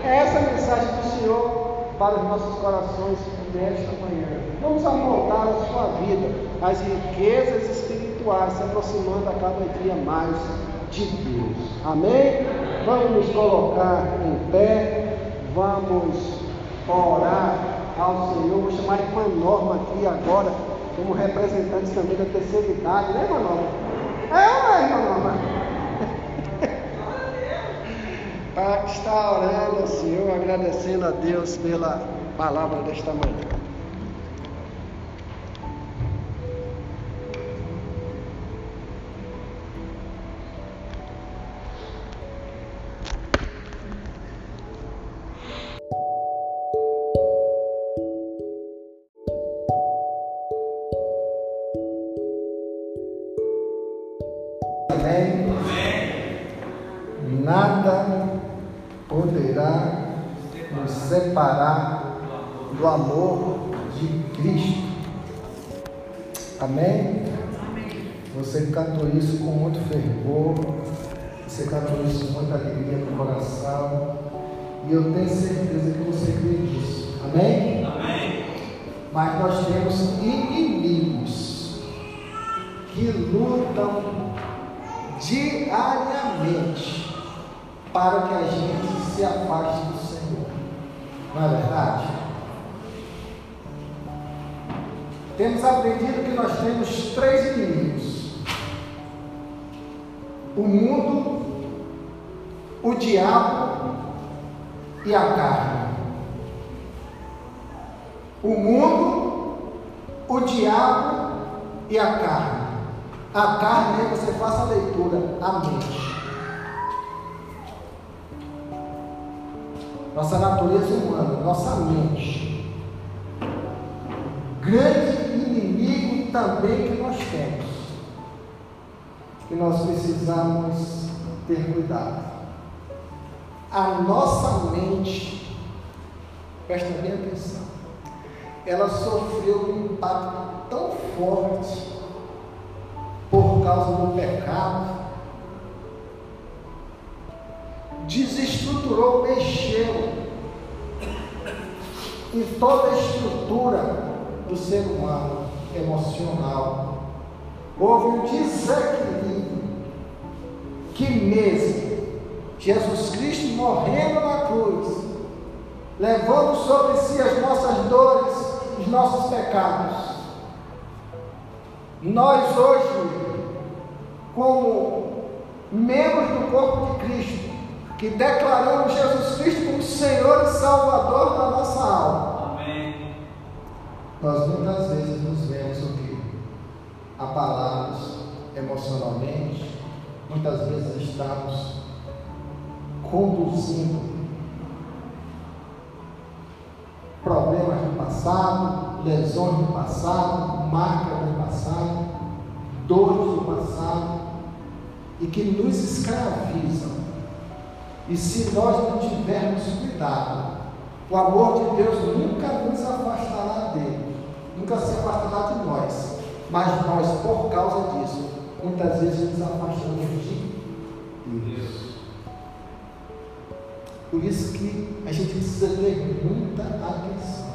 É essa a mensagem do Senhor para os nossos corações nesta manhã. Vamos apontar a sua vida, as riquezas espirituais se aproximando a cada dia mais de Deus. Amém? Vamos nos colocar em pé, vamos orar ao Senhor. Vou chamar a irmã Norma aqui agora, como representante também da terceira idade, né, irmã Norma? É ou para estar orando Senhor, agradecendo a Deus pela palavra desta manhã. Separar do amor de Cristo. Amém? Você cantou isso com muito fervor, você cantou isso com muita alegria no coração, e eu tenho certeza que você crê nisso. Amém? Amém. Mas nós temos inimigos que lutam diariamente para que a gente se afaste do não é verdade? Temos aprendido que nós temos três inimigos: o mundo, o diabo e a carne. O mundo, o diabo e a carne. A carne, você faça a leitura, a mente. Nossa natureza humana, nossa mente. Grande inimigo também que nós temos, que nós precisamos ter cuidado. A nossa mente, presta bem atenção, ela sofreu um impacto tão forte por causa do pecado desestruturou, mexeu em toda a estrutura do ser humano emocional. Houve um desequilíbrio que mesmo Jesus Cristo morrendo na cruz, levando sobre si as nossas dores, os nossos pecados, nós hoje, como membros do corpo de Cristo, que declaramos Jesus Cristo como Senhor e Salvador da nossa alma. Amém. Nós muitas vezes nos vemos o que? Abalados emocionalmente, muitas vezes estamos conduzindo problemas do passado, lesões do passado, marcas do passado, dores do passado, e que nos escravizam e se nós não tivermos cuidado, o amor de Deus nunca nos afastará dele, nunca se afastará de nós. Mas nós, por causa disso, muitas vezes nos afastamos de Deus. Por isso que a gente precisa ter muita atenção.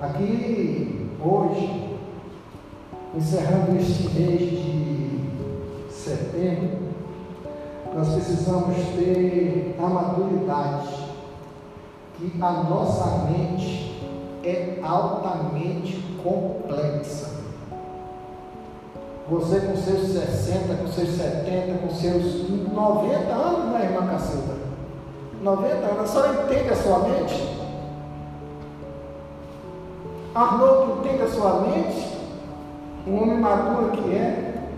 Aqui, hoje, encerrando este mês de setembro, nós precisamos ter a maturidade que a nossa mente é altamente complexa. Você com seus 60, com seus 70, com seus 90 anos, né, irmã Cacilda? 90 anos, a senhora entende a sua mente? Arnoldo entende a sua mente? Um homem maduro que é,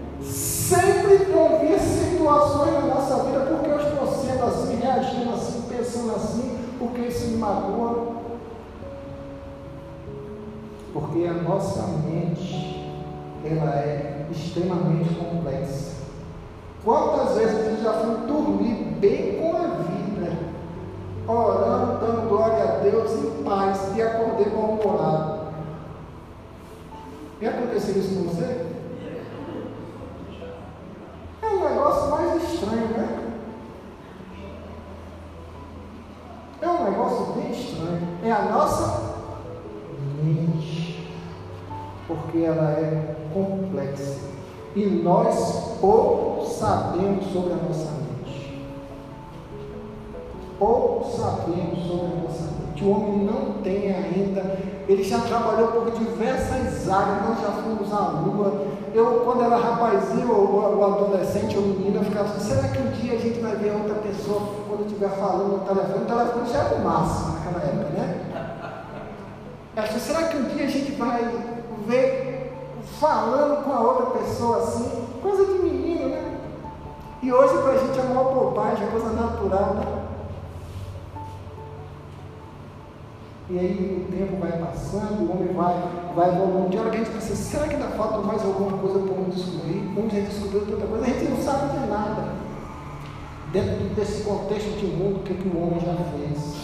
sempre convir situações na nossa vida, porque eu estou sendo assim, reagindo assim, pensando assim, porque isso me magoa. Porque a nossa mente, ela é extremamente complexa. Quantas vezes você já foi dormir bem com a vida, orando, dando glória a Deus em paz e acordei mal-humorado? Já aconteceu isso com você? É um negócio mais estranho, né? É um negócio bem estranho. É a nossa mente. Porque ela é complexa. E nós pouco sabemos sobre a nossa mente. Pouco sabemos sobre a nossa mente. O homem não tem ainda. Ele já trabalhou por diversas áreas. Nós já fomos à lua. Eu, quando era rapazinho ou, ou adolescente ou menina, eu ficava assim: será que um dia a gente vai ver outra pessoa quando estiver falando no telefone? O telefone já era o máximo naquela época, né? Eu assim, será que um dia a gente vai ver falando com a outra pessoa assim? Coisa de menino, né? E hoje para a gente é uma bobagem, é coisa natural, né? E aí o tempo vai passando, o homem vai, vai evoluindo. De hora que a gente pensa, será que ainda falta mais alguma coisa para o descobrir? O homem já descobriu tanta coisa, a gente não sabe de nada. Dentro desse contexto de mundo, o que, que o homem já fez.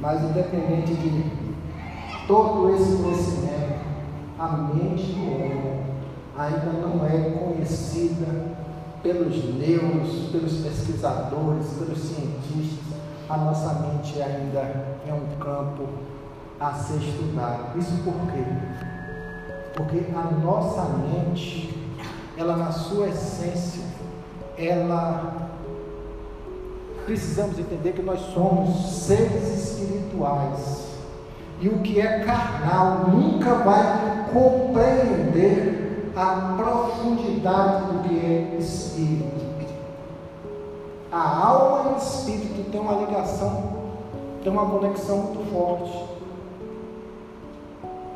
Mas independente de todo esse conhecimento, a mente do homem ainda não é conhecida pelos neuros, pelos pesquisadores, pelos cientistas a nossa mente ainda é um campo a ser estudado. Isso por quê? Porque a nossa mente, ela na sua essência, ela precisamos entender que nós somos seres espirituais. E o que é carnal nunca vai compreender a profundidade do que é espírito. A alma e o espírito têm uma ligação, têm uma conexão muito forte.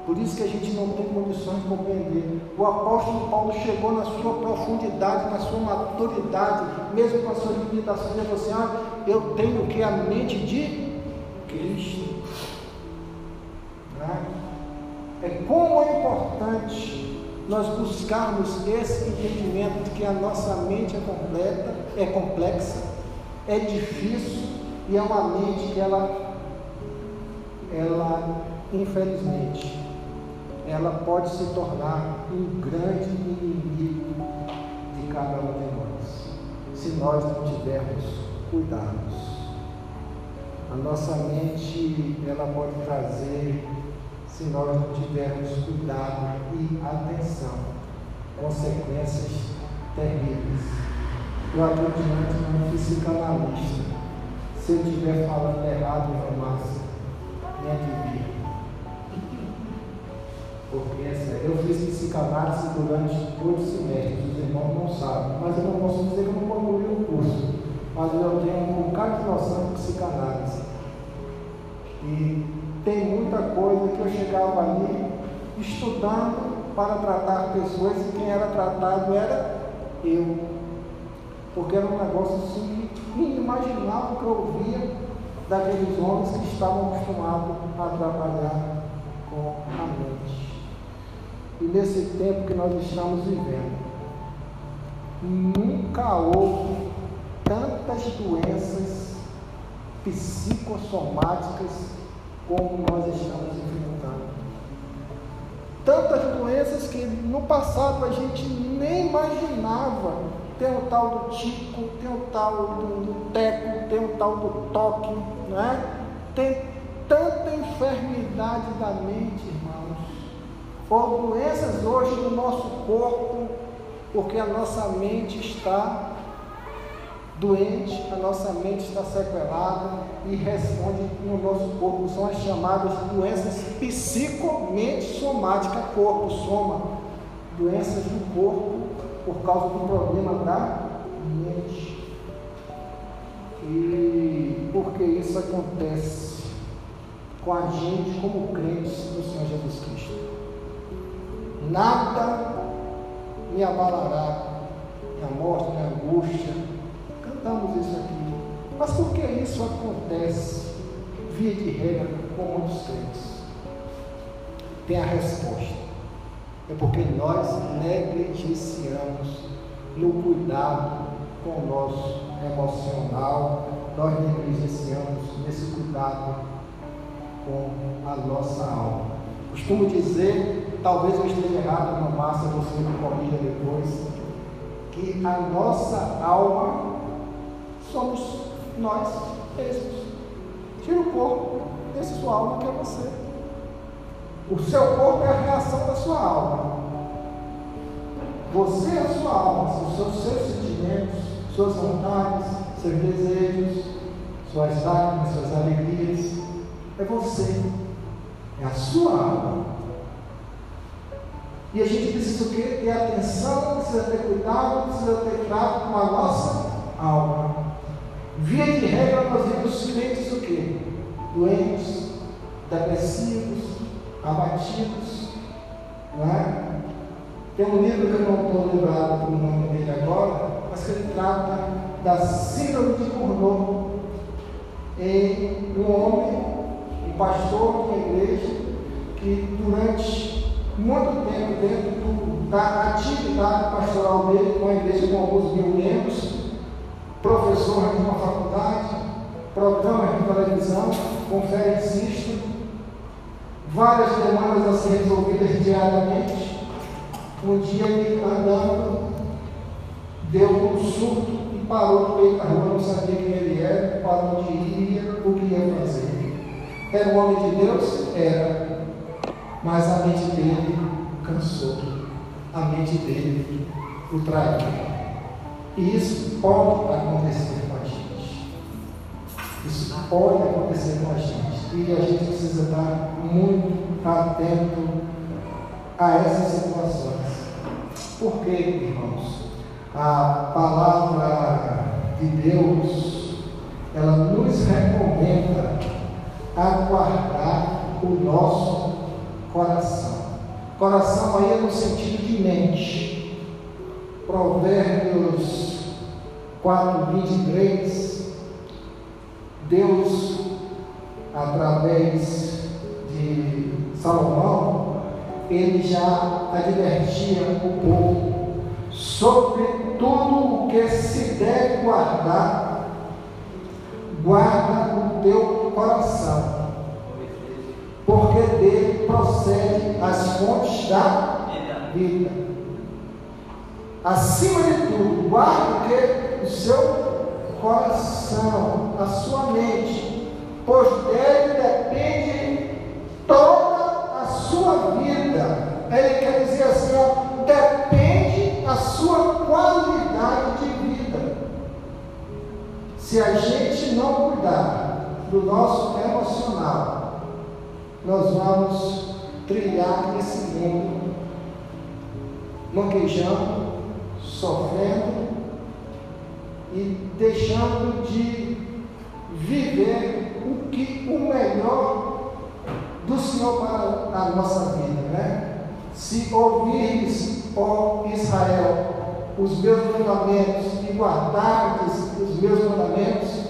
Por isso que a gente não tem condições de compreender. O apóstolo Paulo chegou na sua profundidade, na sua maturidade, mesmo com as suas limitações, ele falou assim: ah, eu tenho que a mente de Cristo. Né? É como é importante nós buscarmos esse entendimento de que a nossa mente é completa, é complexa, é difícil e é uma mente que ela, ela infelizmente, ela pode se tornar um grande inimigo de cada um de nós, se nós não tivermos cuidados. A nossa mente, ela pode trazer se nós não tivermos cuidado e atenção, consequências terríveis. Eu aqui diante de um psicanalista, se eu estiver falando errado, irmão Márcio, me adivinha. Porque é eu fiz psicanálise durante oito semestres, os irmãos não sabem, mas eu não posso dizer que eu não concluí o curso, mas eu tenho um bocado de noção de psicanálise. E tem muita coisa que eu chegava ali estudando para tratar pessoas e quem era tratado era eu. Porque era um negócio assim inimaginável que eu ouvia daqueles homens que estavam acostumados a trabalhar com a mente. E nesse tempo que nós estamos vivendo, nunca houve tantas doenças psicossomáticas como nós estamos enfrentando. Tantas doenças que no passado a gente nem imaginava. Tem o tal do tico, tem o tal do, teco, tem o tal do toque, não é? Tem tanta enfermidade da mente, irmãos. Ou doenças hoje no nosso corpo, porque a nossa mente está doente, a nossa mente está sequelada e responde no nosso corpo. São as chamadas doenças psicomente somáticas, corpo soma, doenças do corpo por causa do problema da mente. E por que isso acontece com a gente como crentes do Senhor Jesus Cristo? Nada me abalará, nem a morte, nem a angústia, cantamos isso aqui. Mas por que isso acontece, via de regra, com muitos crentes? tem a resposta. É porque nós negligenciamos no cuidado com o nosso emocional, nós negligenciamos nesse cuidado com a nossa alma. Costumo dizer, talvez eu esteja errado, não massa, você me corrija depois, que a nossa alma somos nós mesmos. Tira o corpo, esse sua alma que é você. O seu corpo é a reação da sua alma. Você é a sua alma, são os seus sentimentos, suas vontades, seus desejos, suas lágrimas, suas alegrias. É você. É a sua alma. E a gente precisa o quê? Ter atenção, precisa ter cuidado, precisa ter cuidado com a nossa alma. Via de regra, nós vemos crentes o quê? Doentes, depressivos, abatidos. Não é? Tem um livro que eu não estou lembrado do nome dele agora, mas que ele trata da síndrome de Cournot em um homem, um pastor de uma igreja, que durante muito tempo, dentro da atividade pastoral dele, uma igreja com alguns mil membros, professor de uma faculdade, programa de televisão, conferencista, várias demandas a ser resolvidas diariamente. Um dia ele andando, deu um surto e parou no meio da rua, não sabia quem ele era, para onde ia, o que ia fazer. Era um homem de Deus? Era. Mas a mente dele cansou. A mente dele o traiu. E isso pode acontecer com a gente. Isso pode acontecer com a gente. E a gente precisa estar muito atento a essas situações. Por quê, irmãos? A palavra de Deus, ela nos recomenda a guardar o nosso coração. Coração aí é no sentido de mente. Provérbios 4, 23. Deus, através de Salomão, ele já advertia o povo sobre tudo o que se deve guardar, guarda o teu coração, porque dele procede as fontes da vida. Acima de tudo, guarde o seu coração, a sua mente, pois dele depende toda a sua vida. Ele quer dizer assim, ó, depende a sua qualidade de vida. Se a gente não cuidar do nosso emocional, nós vamos trilhar nesse mundo, manquejando, sofrendo e deixando de viver que o melhor do Senhor para a nossa vida, né? Se ouvires, ó Israel, os meus mandamentos e guardardes os meus mandamentos,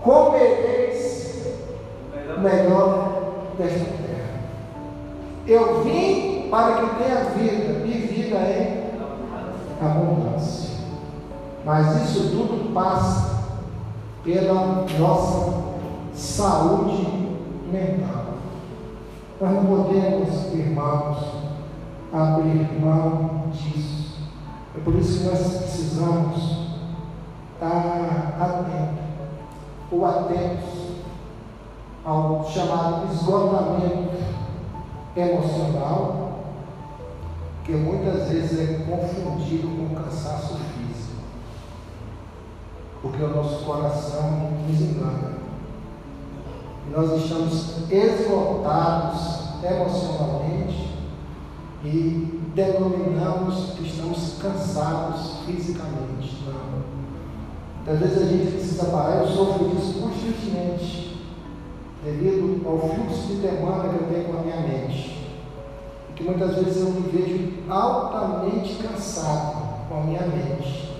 comereis o melhor desta terra. Eu vim para que tenha vida, e vida é abundância. Mas isso tudo passa pela nossa saúde mental. Nós não podemos, irmãos, abrir mão disso. É por isso que nós precisamos estar atentos, ou atentos ao chamado esgotamento emocional, que muitas vezes é confundido com cansaço físico, porque o nosso coração nos engana. Nós estamos esgotados emocionalmente e denominamos que estamos cansados fisicamente. Não. Às vezes a gente precisa parar, eu sofro disso constantemente, devido ao fluxo de demanda que eu tenho com a minha mente. E que muitas vezes eu me vejo altamente cansado com a minha mente.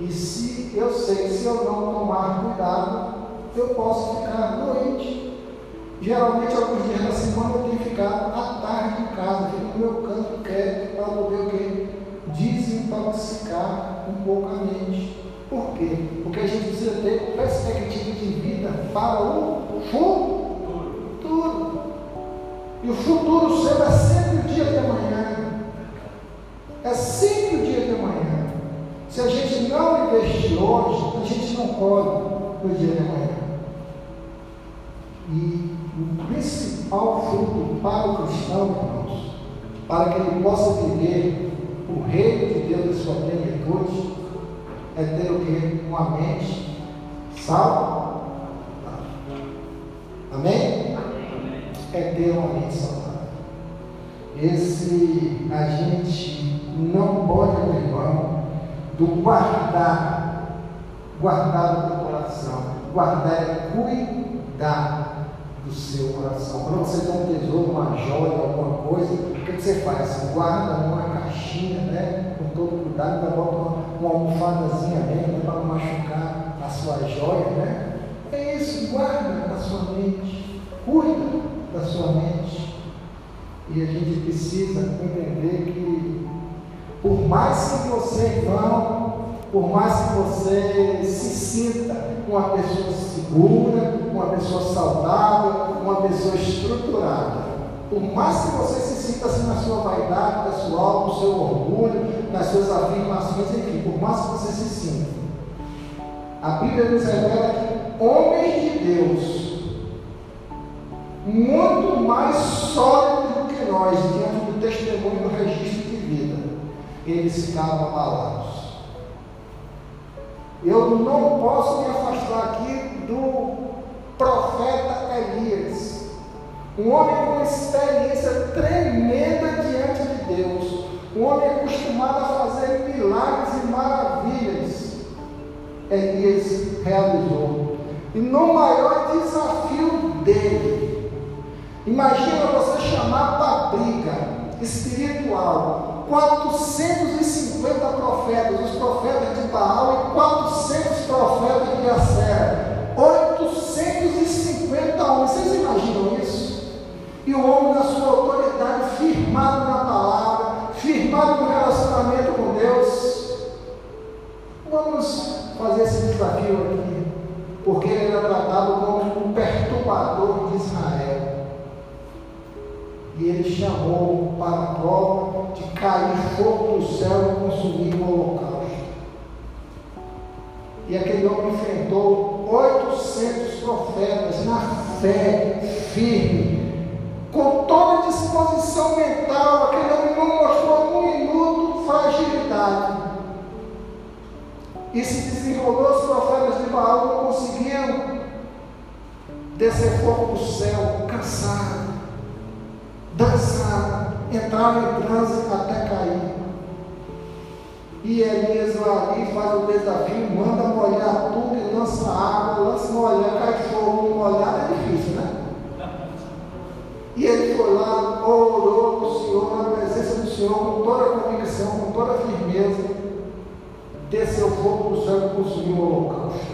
E se eu sei, se eu não tomar cuidado, eu posso ficar doente. Geralmente, alguns dias da semana eu tenho ficado à tarde em casa, no meu canto quieto para poder o quê? Desintoxicar um pouco a mente. Por quê? Porque a gente precisa ter perspectiva de vida para o futuro. E o futuro seu é sempre o dia de amanhã. É sempre o dia de amanhã. Se a gente não investir hoje, a gente não colhe no dia de amanhã. Principal fruto para o cristão, irmãos, para que ele possa viver o reino de Deus em sua plenitude, é ter o que? Uma mente saudável. Amém? É ter uma mente saudável. Esse a gente não pode abrir mão do guardar, guardar o coração. Guardar é cuidar do seu coração. Quando você tem um tesouro, uma joia, alguma coisa, o que, você faz? Guarda numa caixinha, né? Com todo cuidado, ainda bota uma, uma almofadazinha dentro né? para não machucar a sua joia, né? É isso, guarda na sua mente, cuida da sua mente. E a gente precisa entender que, por mais que você vá, por mais que você se sinta uma pessoa segura, uma pessoa saudável, uma pessoa estruturada. Por mais que você se sinta assim na sua vaidade pessoal, no seu orgulho, nas suas afirmações, enfim, por mais que você se sinta. A Bíblia nos revela que homens de Deus, muito mais sólidos do que nós, diante do testemunho do registro de vida, eles ficavam abalados. Eu não posso me afastar aqui do profeta Elias, um homem com uma experiência tremenda diante de Deus, um homem acostumado a fazer milagres e maravilhas. Elias realizou. E no maior desafio dele, imagina você chamar para briga espiritual 450 profetas, os profetas de Baal e 400 profetas de Acera. E o homem na sua autoridade, firmado na palavra, firmado no relacionamento com Deus. Vamos fazer esse desafio aqui, porque ele era tratado como um perturbador de Israel. E ele chamou para a prova de cair fogo do céu e consumir o holocausto. E aquele homem enfrentou 800 profetas na fé firme, com toda a disposição mental. Aquele homem não mostrou um minuto fragilidade. E se desenrolou, os profetas de Baal não conseguiam descer fogo do céu, cansaram dançaram, entraram em transe até cair. E Elias ali, faz o desafio, manda molhar tudo e lança água, lança molhar, cai fogo, molhar é difícil, né? Foi lá, orou o Senhor, na presença do Senhor, com toda a convicção, com toda a firmeza, desceu fogo do céu e consumiu o holocausto.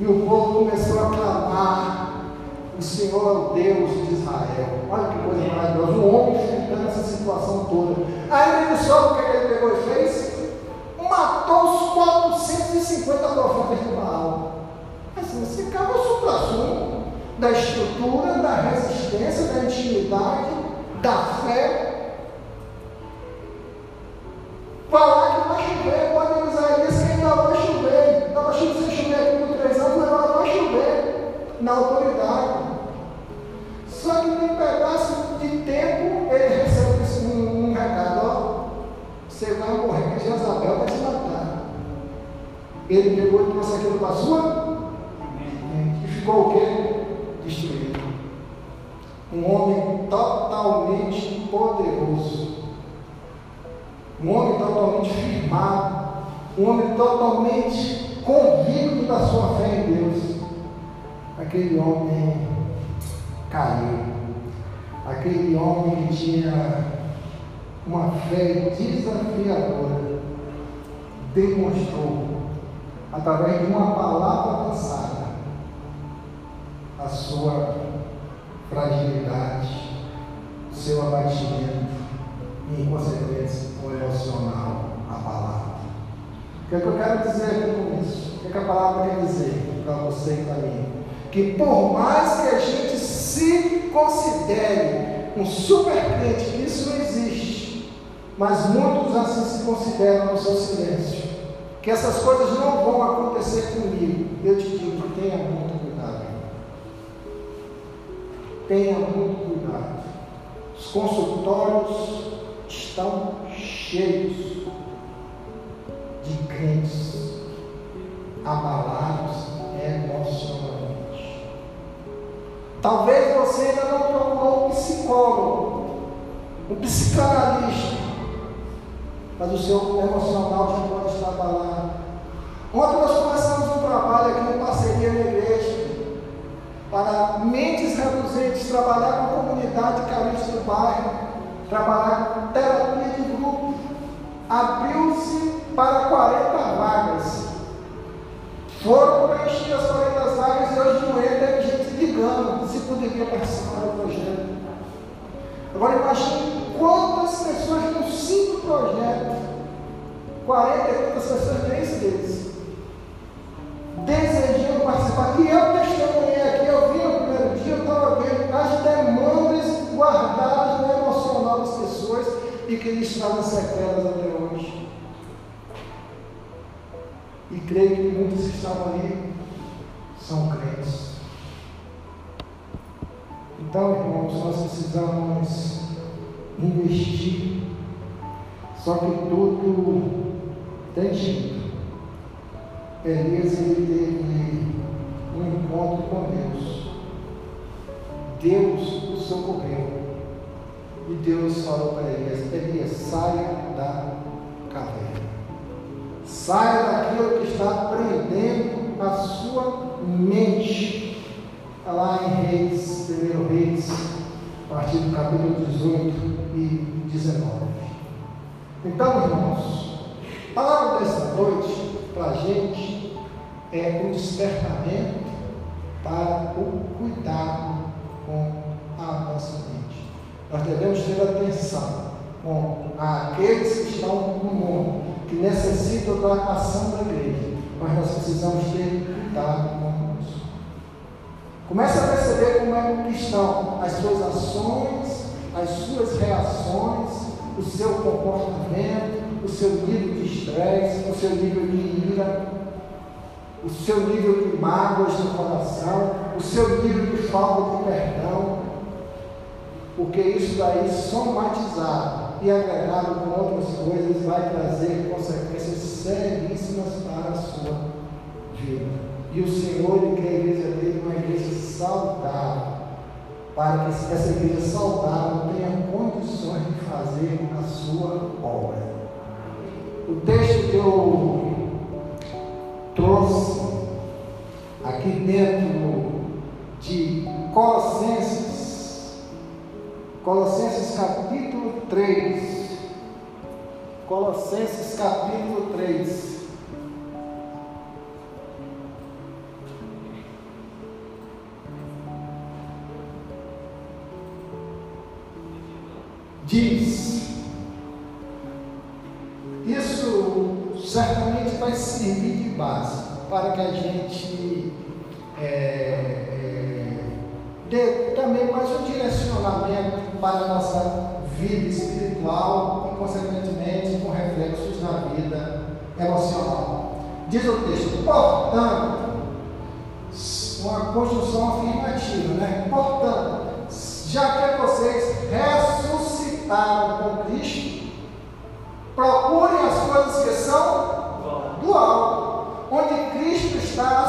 E o povo começou a clamar, o Senhor é o Deus de Israel. Olha que coisa maravilhosa. Um homem enfrentando essa situação toda. Aí ele só o que ele pegou e fez? Matou os 450 profetas de Baal. Assim, esse cara é o supra da estrutura, da resistência, da intimidade, da fé. Falar que vai chover, pode usar isso que ainda vai chover. Estava chovendo sem chover aqui por três anos, agora vai chover na autoridade. Só que num pedaço de tempo ele recebe um, um recado, ó, você vai morrer, Jezabel vai te matar. Ele pegou e trouxe aquilo para a sua e ficou o quê? Um homem totalmente poderoso. Um homem totalmente firmado. Um homem totalmente convicto da sua fé em Deus. Aquele homem caiu. Aquele homem que tinha uma fé desafiadora demonstrou, através de uma palavra lançada, a sua fragilidade, o seu abatimento e, em consequência, o emocional abalado. O que, é que eu quero dizer com isso? O que, é que a palavra quer dizer para você e para mim? Que por mais que a gente se considere um super crente, que isso não existe, mas muitos assim se consideram no seu silêncio, que essas coisas não vão acontecer comigo, eu te digo que muito cuidado. Tenha muito cuidado. Os consultórios estão cheios de crentes abalados emocionalmente. Talvez você ainda não procurou um psicólogo, um psicanalista, mas o seu emocional já pode estar abalado. Ontem nós começamos um trabalho aqui em parceria na igreja para mentes reduzentes, trabalhar com a comunidade carente do bairro, trabalhar com terapia de grupo. Abriu-se para 40 vagas. Foram preenchidas as 40 vagas e hoje de manhã teve gente ligando se poderia participar do projeto. Agora imagine quantas pessoas no cinco projetos, 40 e tantas pessoas, três deles, desejando participar. E eu testemunhei guardadas no emocional das pessoas e que eles estavam sequelas até hoje. E creio que muitos que estavam ali são crentes. Então, irmãos, nós precisamos investir. Só que tudo tem jeito. Elias ele teve um encontro com Deus. Deus o socorreu. E Deus falou para Elias: Elias, saia da caverna. Saia daquilo que está prendendo a sua mente. Está lá em Reis, 1 Reis, a partir do capítulo 18 e 19. Então, irmãos, a palavra dessa noite para a gente é um despertamento para o cuidado com a nossa mente. Nós devemos ter atenção com aqueles que estão no mundo, que necessitam da ação da igreja, mas nós precisamos ter cuidado conosco. Comece a perceber como é um cristão, as suas ações, as suas reações, o seu comportamento, o seu nível de estresse, o seu nível de ira, o seu nível de mágoas no coração, o seu nível de falta de perdão, porque isso daí somatizado e agregado com outras coisas vai trazer consequências seríssimas para a sua vida. E o Senhor ele quer a igreja dele uma igreja saudável, para que essa igreja saudável tenha condições de fazer a sua obra. O texto que eu trouxe aqui dentro de Colossenses, Colossenses capítulo 3. Colossenses capítulo 3. Diz, isso certamente vai servir de base para que a gente direcionamento para a nossa vida espiritual e, consequentemente, com reflexos na vida emocional. Diz o texto, portanto, uma construção afirmativa, né? Portanto, já que vocês ressuscitaram com Cristo, procurem as coisas que são do alto, onde Cristo está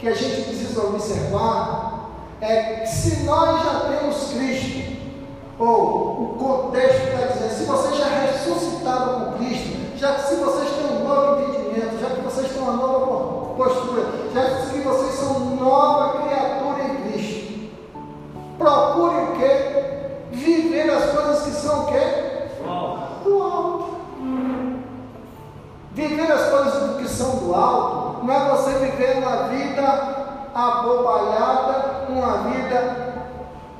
que a gente precisa observar é que se nós já temos Cristo, ou o contexto está dizendo, se vocês já ressuscitaram com Cristo, já que se vocês têm um novo entendimento, já que vocês têm uma nova postura, já que vocês são nova criatura em Cristo, procurem o que? Viver as coisas que são o que? Do alto. Viver as coisas que são do alto não é você viver uma vida abobalhada, uma vida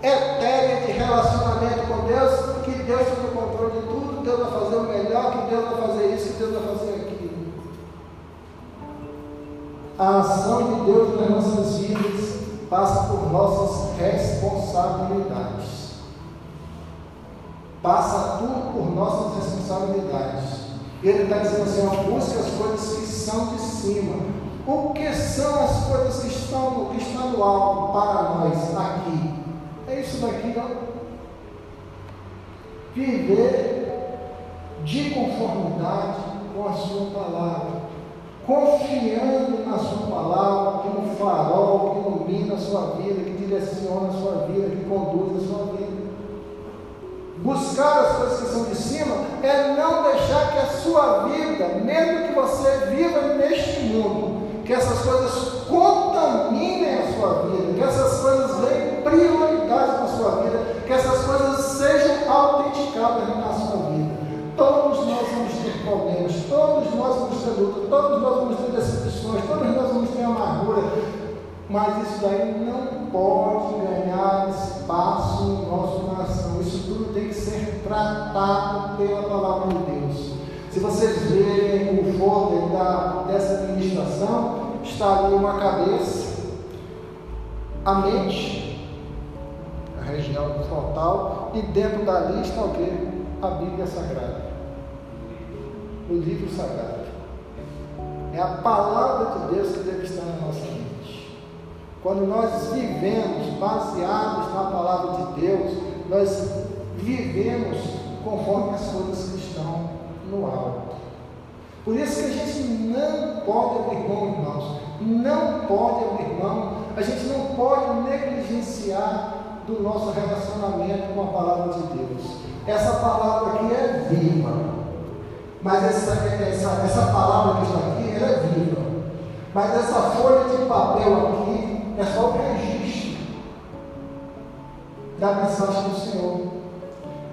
etérea de relacionamento com Deus, que Deus está no controle de tudo, Deus vai fazer o melhor, que Deus vai fazer isso, que Deus vai fazer aquilo. A ação de Deus nas nossas vidas passa por nossas responsabilidades. Passa tudo por nossas responsabilidades. Ele está dizendo assim: busque as coisas que são de cima o que são as coisas que estão, que estão no alto para nós aqui? É isso daqui, não? Viver de conformidade com a sua palavra, confiando na sua palavra como farol que ilumina a sua vida, que direciona a sua vida, que conduz a sua vida. Buscar as coisas que são de cima é não deixar que a sua vida, mesmo que você viva neste mundo, que essas coisas contaminem a sua vida, que essas coisas venham prioridade na sua vida, que essas coisas sejam autenticadas na sua vida. Todos nós vamos ter problemas, todos nós vamos ter luta, todos nós vamos ter decepções, todos nós vamos ter amargura, mas isso daí não pode ganhar espaço no nosso coração. Isso tudo tem que ser tratado pela palavra de Deus. Se vocês verem o folder dessa administração, está ali uma cabeça, a mente, a região frontal, e dentro dali está o quê? A Bíblia Sagrada. O livro sagrado. É a palavra de Deus que deve estar na nossa mente. Quando nós vivemos baseados na palavra de Deus, nós vivemos conforme as coisas que estão no alto. Por isso que a gente não pode abrir mão, irmãos. Não pode abrir mão. A gente não pode negligenciar do nosso relacionamento com a palavra de Deus. Essa palavra aqui é viva. Mas essa, essa, essa palavra que está aqui, ela é viva. Mas essa folha de papel aqui, é só o registro da mensagem do Senhor.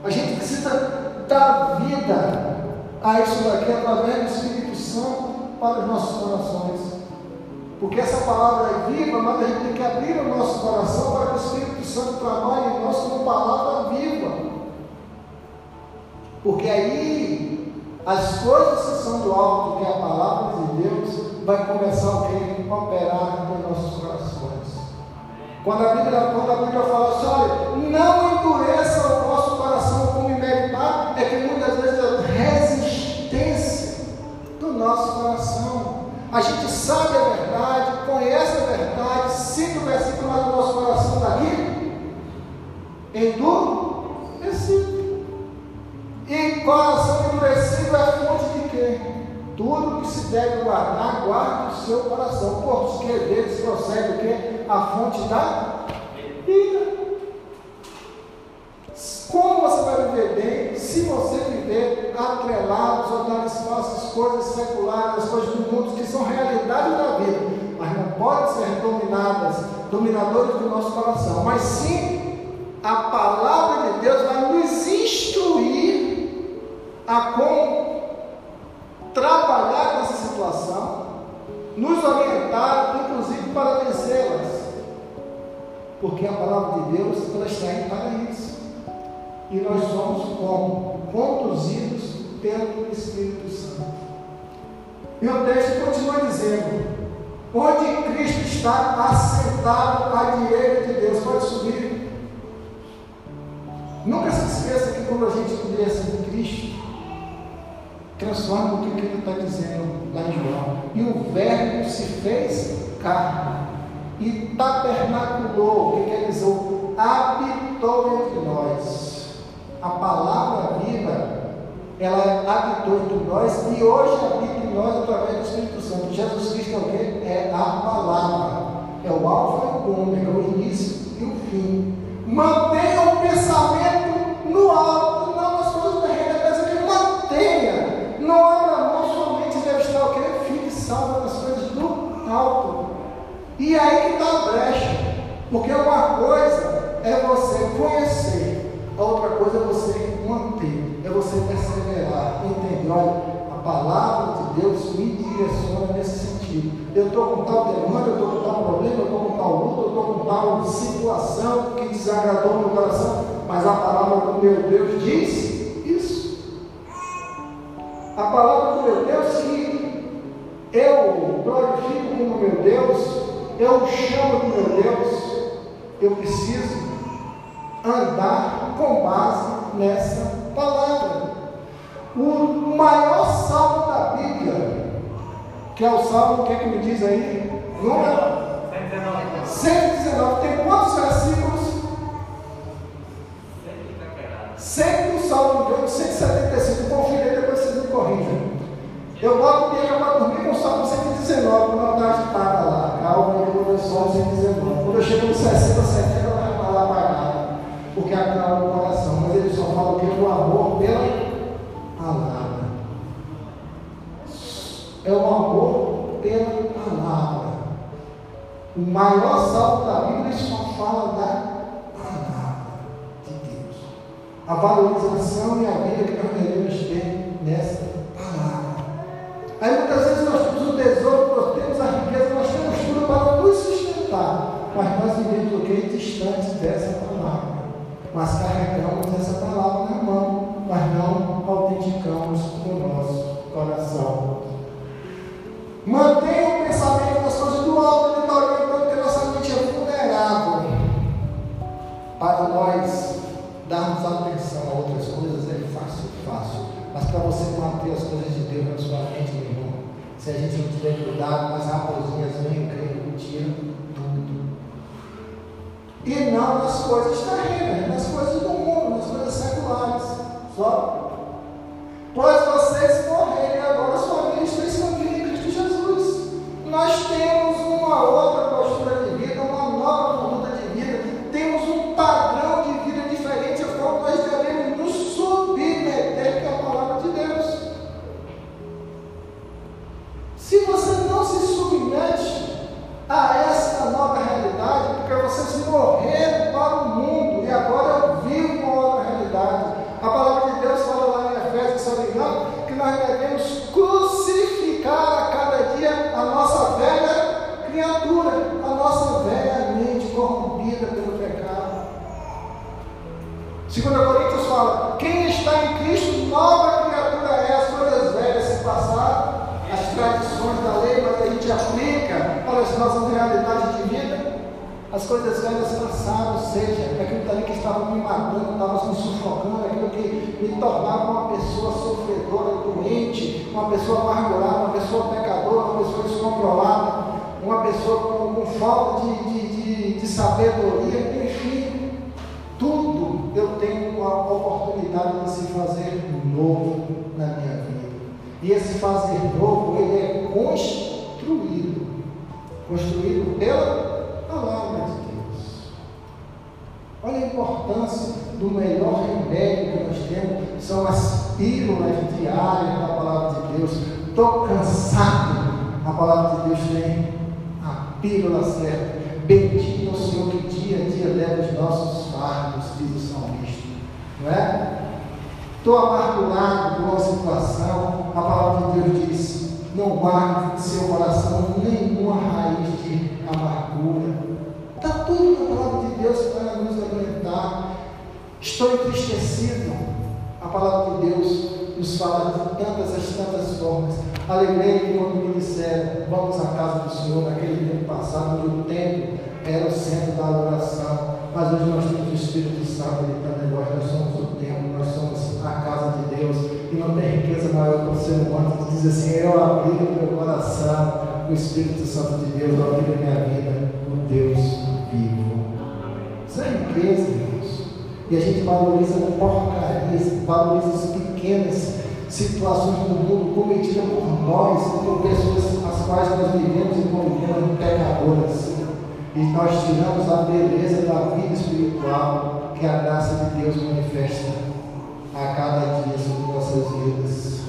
A gente precisa dar vida a isso daqui através do Espírito Santo para os nossos corações. Porque essa palavra é viva, mas a gente tem que abrir o nosso coração para que o Espírito Santo trabalhe em nós como palavra viva. Porque aí as coisas que são do alto, que é a palavra de Deus, vai começar a operar em nossos corações. Quando a Bíblia, quando a Bíblia fala assim, olha, não endureça o vosso coração como meditar, é que muitas vezes nosso coração. A gente sabe a verdade, conhece a verdade, cita o versículo, mas o nosso coração está aqui, endurecido. E coração endurecido é fonte de? Tudo que se deve guardar, guarde o seu coração, porque deles procede o quê? a fonte da vida. Como você vai viver bem se você viver atrelado, ou dar coisas seculares, às coisas do mundo que são realidade da vida, mas não podem ser dominadas, dominadores do nosso coração, mas sim a palavra de Deus vai nos instruir a como trabalhar com essa situação, nos orientar, inclusive para vencê-las. Porque a palavra de Deus ela está aí para isso. E nós somos como? Conduzidos pelo Espírito Santo. E o texto continua dizendo: onde Cristo está assentado à direita de Deus. Pode subir. Nunca se esqueça que quando a gente conhece em Cristo, transforma o que ele está dizendo lá em João. E o Verbo se fez carne e tabernaculou, que quer dizer? Habitou entre nós. A palavra viva, ela habitou entre nós e hoje habita em nós através do Espírito Santo. Jesus Cristo é o quê? É a palavra. É o alfa e o ômega, o início e o fim. Mantenha o pensamento no alto, não nas coisas terrenas, mas que mantenha. Não abra mão, sua mente deve estar o quê? Salvo nas coisas do alto. E aí que está a brecha. Porque uma coisa é você conhecer, a outra coisa é você manter, é você perseverar, entender. Olha, a palavra de Deus me direciona nesse sentido. Eu estou com tal demanda, eu estou com tal problema, eu estou com tal luta, eu estou com tal situação que desagradou meu coração, mas a palavra do meu Deus diz isso. a palavra do meu Deus que eu glorifico como meu Deus, eu chamo do meu Deus, eu preciso andar com base nessa palavra. O maior salmo da Bíblia, que é o salmo, o que, é que me diz aí? Número 119. Tem quantos versículos? Sempre o salmo de hoje, 175. Confira depois vocês me corrijam. Eu boto o dia para dormir com o salmo 119, quando eu estava agitada lá. Calma, eu vou no salmo 119. Quando eu chego no 60, 70, eu vou lá apagada. Porque acalma o coração. Mas ele só fala o que? O amor pela palavra. É o amor pela palavra. O maior salmo da Bíblia só fala da palavra de Deus. A valorização e a vida que nós devemos ter nessa palavra. Aí muitas vezes nós temos o tesouro, nós temos a riqueza, nós temos tudo para nos sustentar. Mas nós vivemos o que? Distantes dessa palavra. Mas carregamos essa palavra na mão, mas não autenticamos no nosso coração. Mantenha o pensamento das coisas do alto, orientando porque nossa mente é vulnerável. Para nós darmos atenção a outras coisas é fácil, fácil. Mas para você manter as coisas de Deus na sua mente, meu irmão, se a gente não tiver cuidado, as raposinhas vêm creio tiram tudo. E não nas coisas terrenas, nas coisas do mundo, nas coisas seculares. Só. Coisas velhas passaram, seja, aquilo que estava me matando, estava me sufocando, aquilo que me tornava uma pessoa sofredora, doente, uma pessoa amargurada, uma pessoa pecadora, uma pessoa descontrolada, uma pessoa com, com falta de, de, de, de sabedoria, enfim, tudo eu tenho a oportunidade de se fazer novo na minha vida. E esse fazer novo, ele é construído. Construído pela palavra de Deus. Olha a importância do melhor remédio que nós temos, são as pílulas diárias da palavra de Deus. Estou cansado, a palavra de Deus tem a pílula certa. Bendito o Senhor que dia a dia leva os nossos fardos, diz o salmista. Não é? Estou amargurado por uma situação, a palavra de Deus diz: não guarde em seu coração nenhuma raiz de amargura. Está tudo na palavra de Deus para nos alimentar. Estou entristecido. A palavra de Deus nos fala de tantas as tantas formas. Alegrei quando me disseram, vamos à casa do Senhor, naquele tempo passado, onde o templo era o centro da adoração. Mas hoje nós temos o Espírito Santo habitando em nós, nós somos o templo, nós somos a casa de Deus. E não tem riqueza maior que o ser humano que diz assim, eu abri o meu coração, o Espírito Santo de Deus, eu abri a minha vida, o Deus vivo. Isso é riqueza, irmãos. E a gente valoriza porcarias, valoriza as pequenas situações do mundo cometidas por nós, por pessoas as quais nós vivemos e convivemos pecadoras. E nós tiramos a beleza da vida espiritual que a graça de Deus manifesta a cada dia sobre nossas vidas.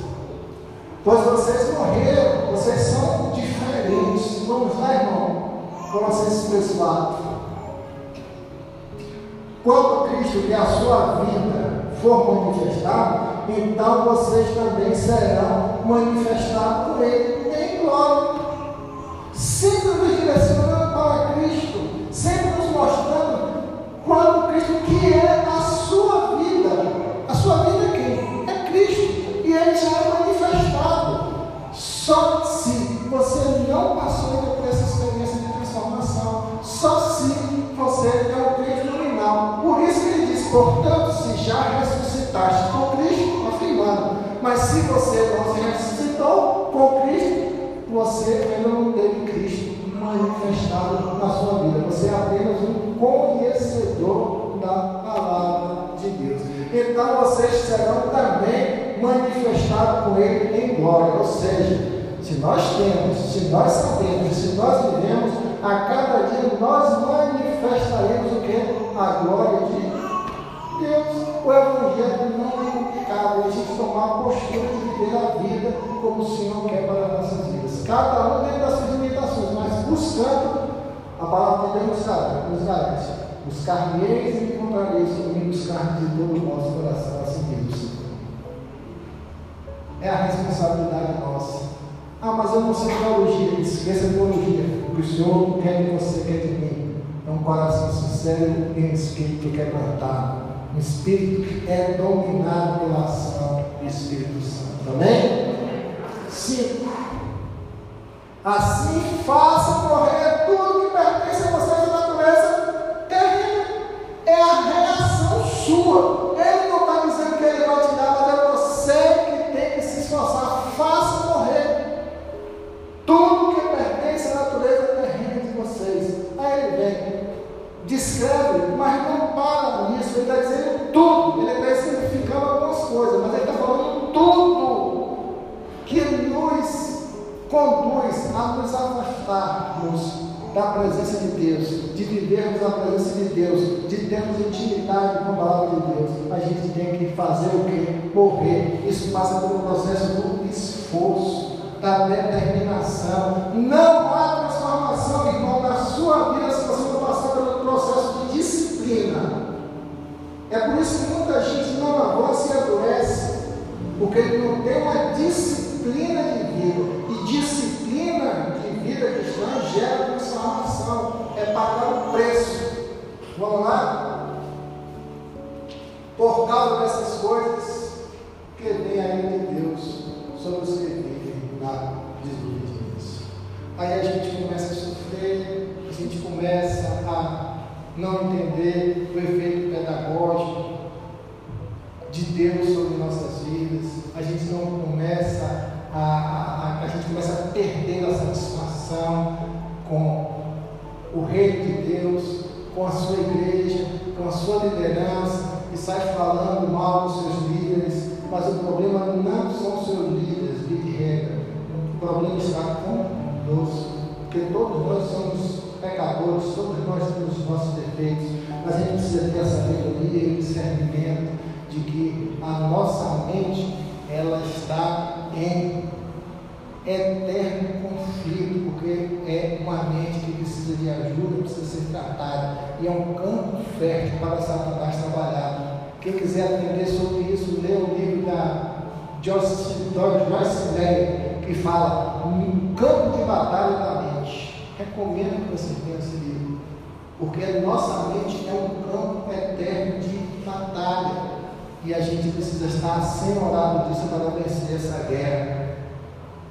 Pois vocês morreram, vocês são diferentes. Vamos lá, irmão? Colossenses 3, 4. Quando Cristo, é a sua vida, for manifestado, então vocês também serão manifestados por Ele em glória. Sempre nos direcionando para Cristo, sempre nos mostrando quando Cristo, que é a sua vida. A sua vida é quem? É Cristo. E Ele já é manifestado. Só se você não passou ainda por essa experiência de transformação, só se você é o Cristo nominal. Por isso que ele diz, portanto, se já ressuscitaste com Cristo, mas se você não se ressuscitou com Cristo, você ainda não teve Cristo manifestado na sua vida. Você é apenas um conhecedor da palavra de Deus. Então vocês serão também manifestados com Ele em glória. Ou seja, se nós temos, se nós sabemos, se nós vivemos, a cada dia nós manifestaremos o que? A glória de Deus. O Evangelho não é complicado, a gente tomar a postura de viver a vida como o Senhor quer para as nossas vidas. Cada um dentro das suas limitações, mas buscando, a palavra de Deus nos garante. Buscar-me-eis e encontrareis comigo, buscar de todo o nosso coração, assim diz É a responsabilidade nossa. Ah, mas eu não sei teologia. Esqueça a teologia. O que o Senhor quer de você, quer de mim. É um coração sincero e um espírito quebrantado. Um espírito é dominado pela ação do Espírito Santo. Amém? Cinco. Assim faça morrer tudo que pertence a vocês da natureza terrena. É a reação sua. Descreve, mas não para nisso. Ele está dizendo tudo. Ele está exemplificando algumas coisas, mas ele está falando tudo que nos conduz a nos afastarmos da presença de Deus, de vivermos a presença de Deus, de termos intimidade com a palavra de Deus, a gente tem que fazer o que? Morrer. Isso passa pelo processo do esforço, da determinação. Não há transformação, irmão, na sua vida se você não passar pelo processo de disciplina. É por isso que muita gente não avança e adoece, porque ele não tem uma disciplina de vida disciplina de vida cristã gera transformação, é pagar o preço. Vamos lá? Por causa dessas coisas, que vem a de Deus sobre os que vivem na desobediência. Aí a gente começa a sofrer, a gente começa a não entender o efeito pedagógico de Deus sobre nossas vidas, a gente não começa a, a, a, gente começa a perder a satisfação com o reino de Deus, com a sua igreja, com a sua liderança, e sai falando mal dos seus líderes, mas o problema não são seus líderes, de regra, o problema está conosco, porque todos nós somos pecadores, todos nós temos os nossos defeitos, mas a gente precisa ter essa sabedoria e discernimento de que a nossa mente ela está em eterno conflito, porque é uma mente que precisa de ajuda, precisa ser tratada, e é um campo fértil para Satanás trabalhar. Quem quiser aprender sobre isso, lê o livro da Joyce, Meyer, que fala um campo de batalha da mente. Recomendo que você tenha esse livro, porque a nossa mente é um campo eterno de batalha. E a gente precisa estar senhorado disso para vencer essa guerra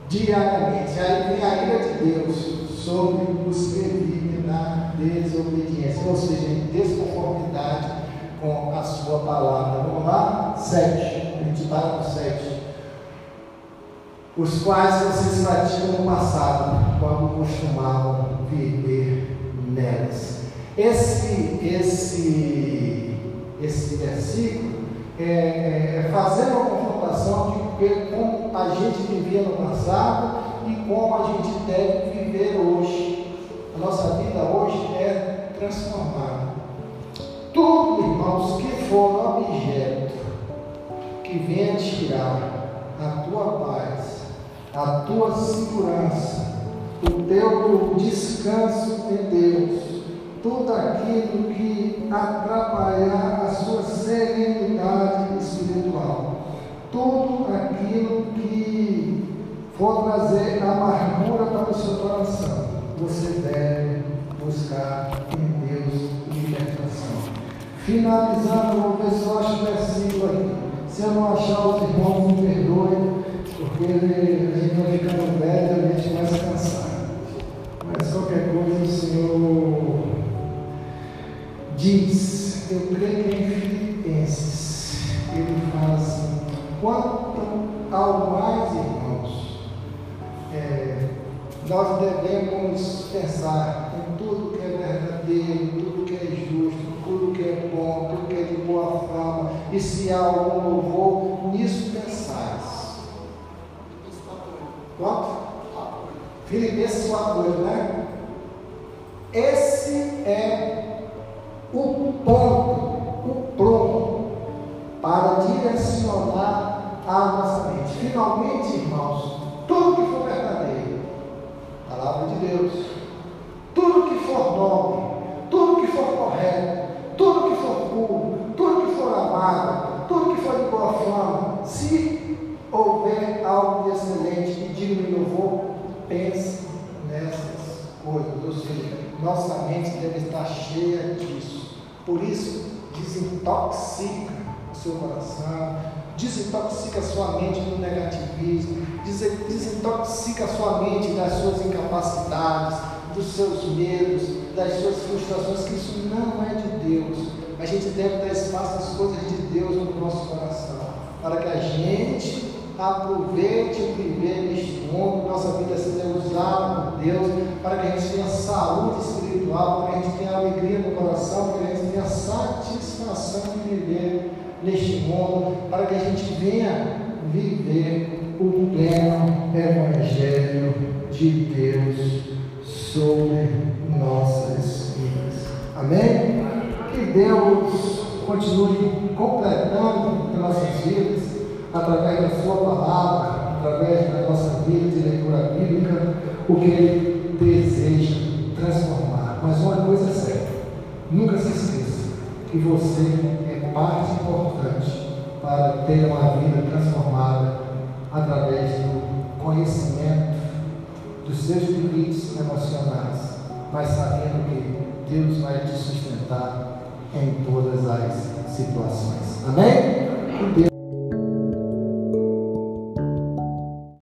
diariamente. Aí vem a ira de Deus sobre os que vivem na desobediência, ou seja, em desconformidade com a sua palavra. Vamos lá? Sete. A gente para no sete. Os quais vocês praticam no passado, quando costumavam viver nelas. Esse, esse, esse versículo é, é, é fazendo uma confrontação de como a gente vivia no passado e como a gente deve viver hoje. A nossa vida hoje é transformada. Tudo, irmãos, que for objeto que venha tirar a tua paz, a tua segurança, o teu descanso em Deus, tudo aquilo que atrapalhar a sua serenidade espiritual, tudo aquilo que for trazer amargura para o seu coração, você deve buscar em Deus libertação. Finalizando, vou ver só versículo aqui. Se eu não achar os irmãos, me perdoem, porque a gente vai ficando velho a gente vai se cansar. Mas qualquer coisa, o Senhor diz, eu creio em Filipenses, ele fala assim, quanto ao mais, irmãos, é, nós devemos pensar em tudo que é verdadeiro, tudo que é justo, tudo que é bom, tudo que é de boa fama, e se há algum louvor, nisso pensais. Quanto? Filipenses 4, né? Mente deve estar cheia disso. Por isso, desintoxica o seu coração, desintoxica a sua mente do negativismo, desintoxica a sua mente das suas incapacidades, dos seus medos, das suas frustrações, que isso não é de Deus. A gente deve dar espaço às coisas de Deus no nosso coração, para que a gente aproveite o viver neste mundo, nossa vida seja usada por Deus, para que a gente tenha saúde espiritual, para que a gente tenha alegria no coração, para que a gente tenha satisfação de viver neste mundo, para que a gente venha viver o pleno Evangelho de Deus sobre nossas vidas. Amém? Que Deus continue completando as nossas vidas através da Sua palavra, através da nossa vida de leitura bíblica, o que Ele deseja transformar. Mas uma coisa é certa: nunca se esqueça que você é parte importante para ter uma vida transformada através do conhecimento dos seus limites emocionais, mas sabendo que Deus vai te sustentar em todas as situações. Amém?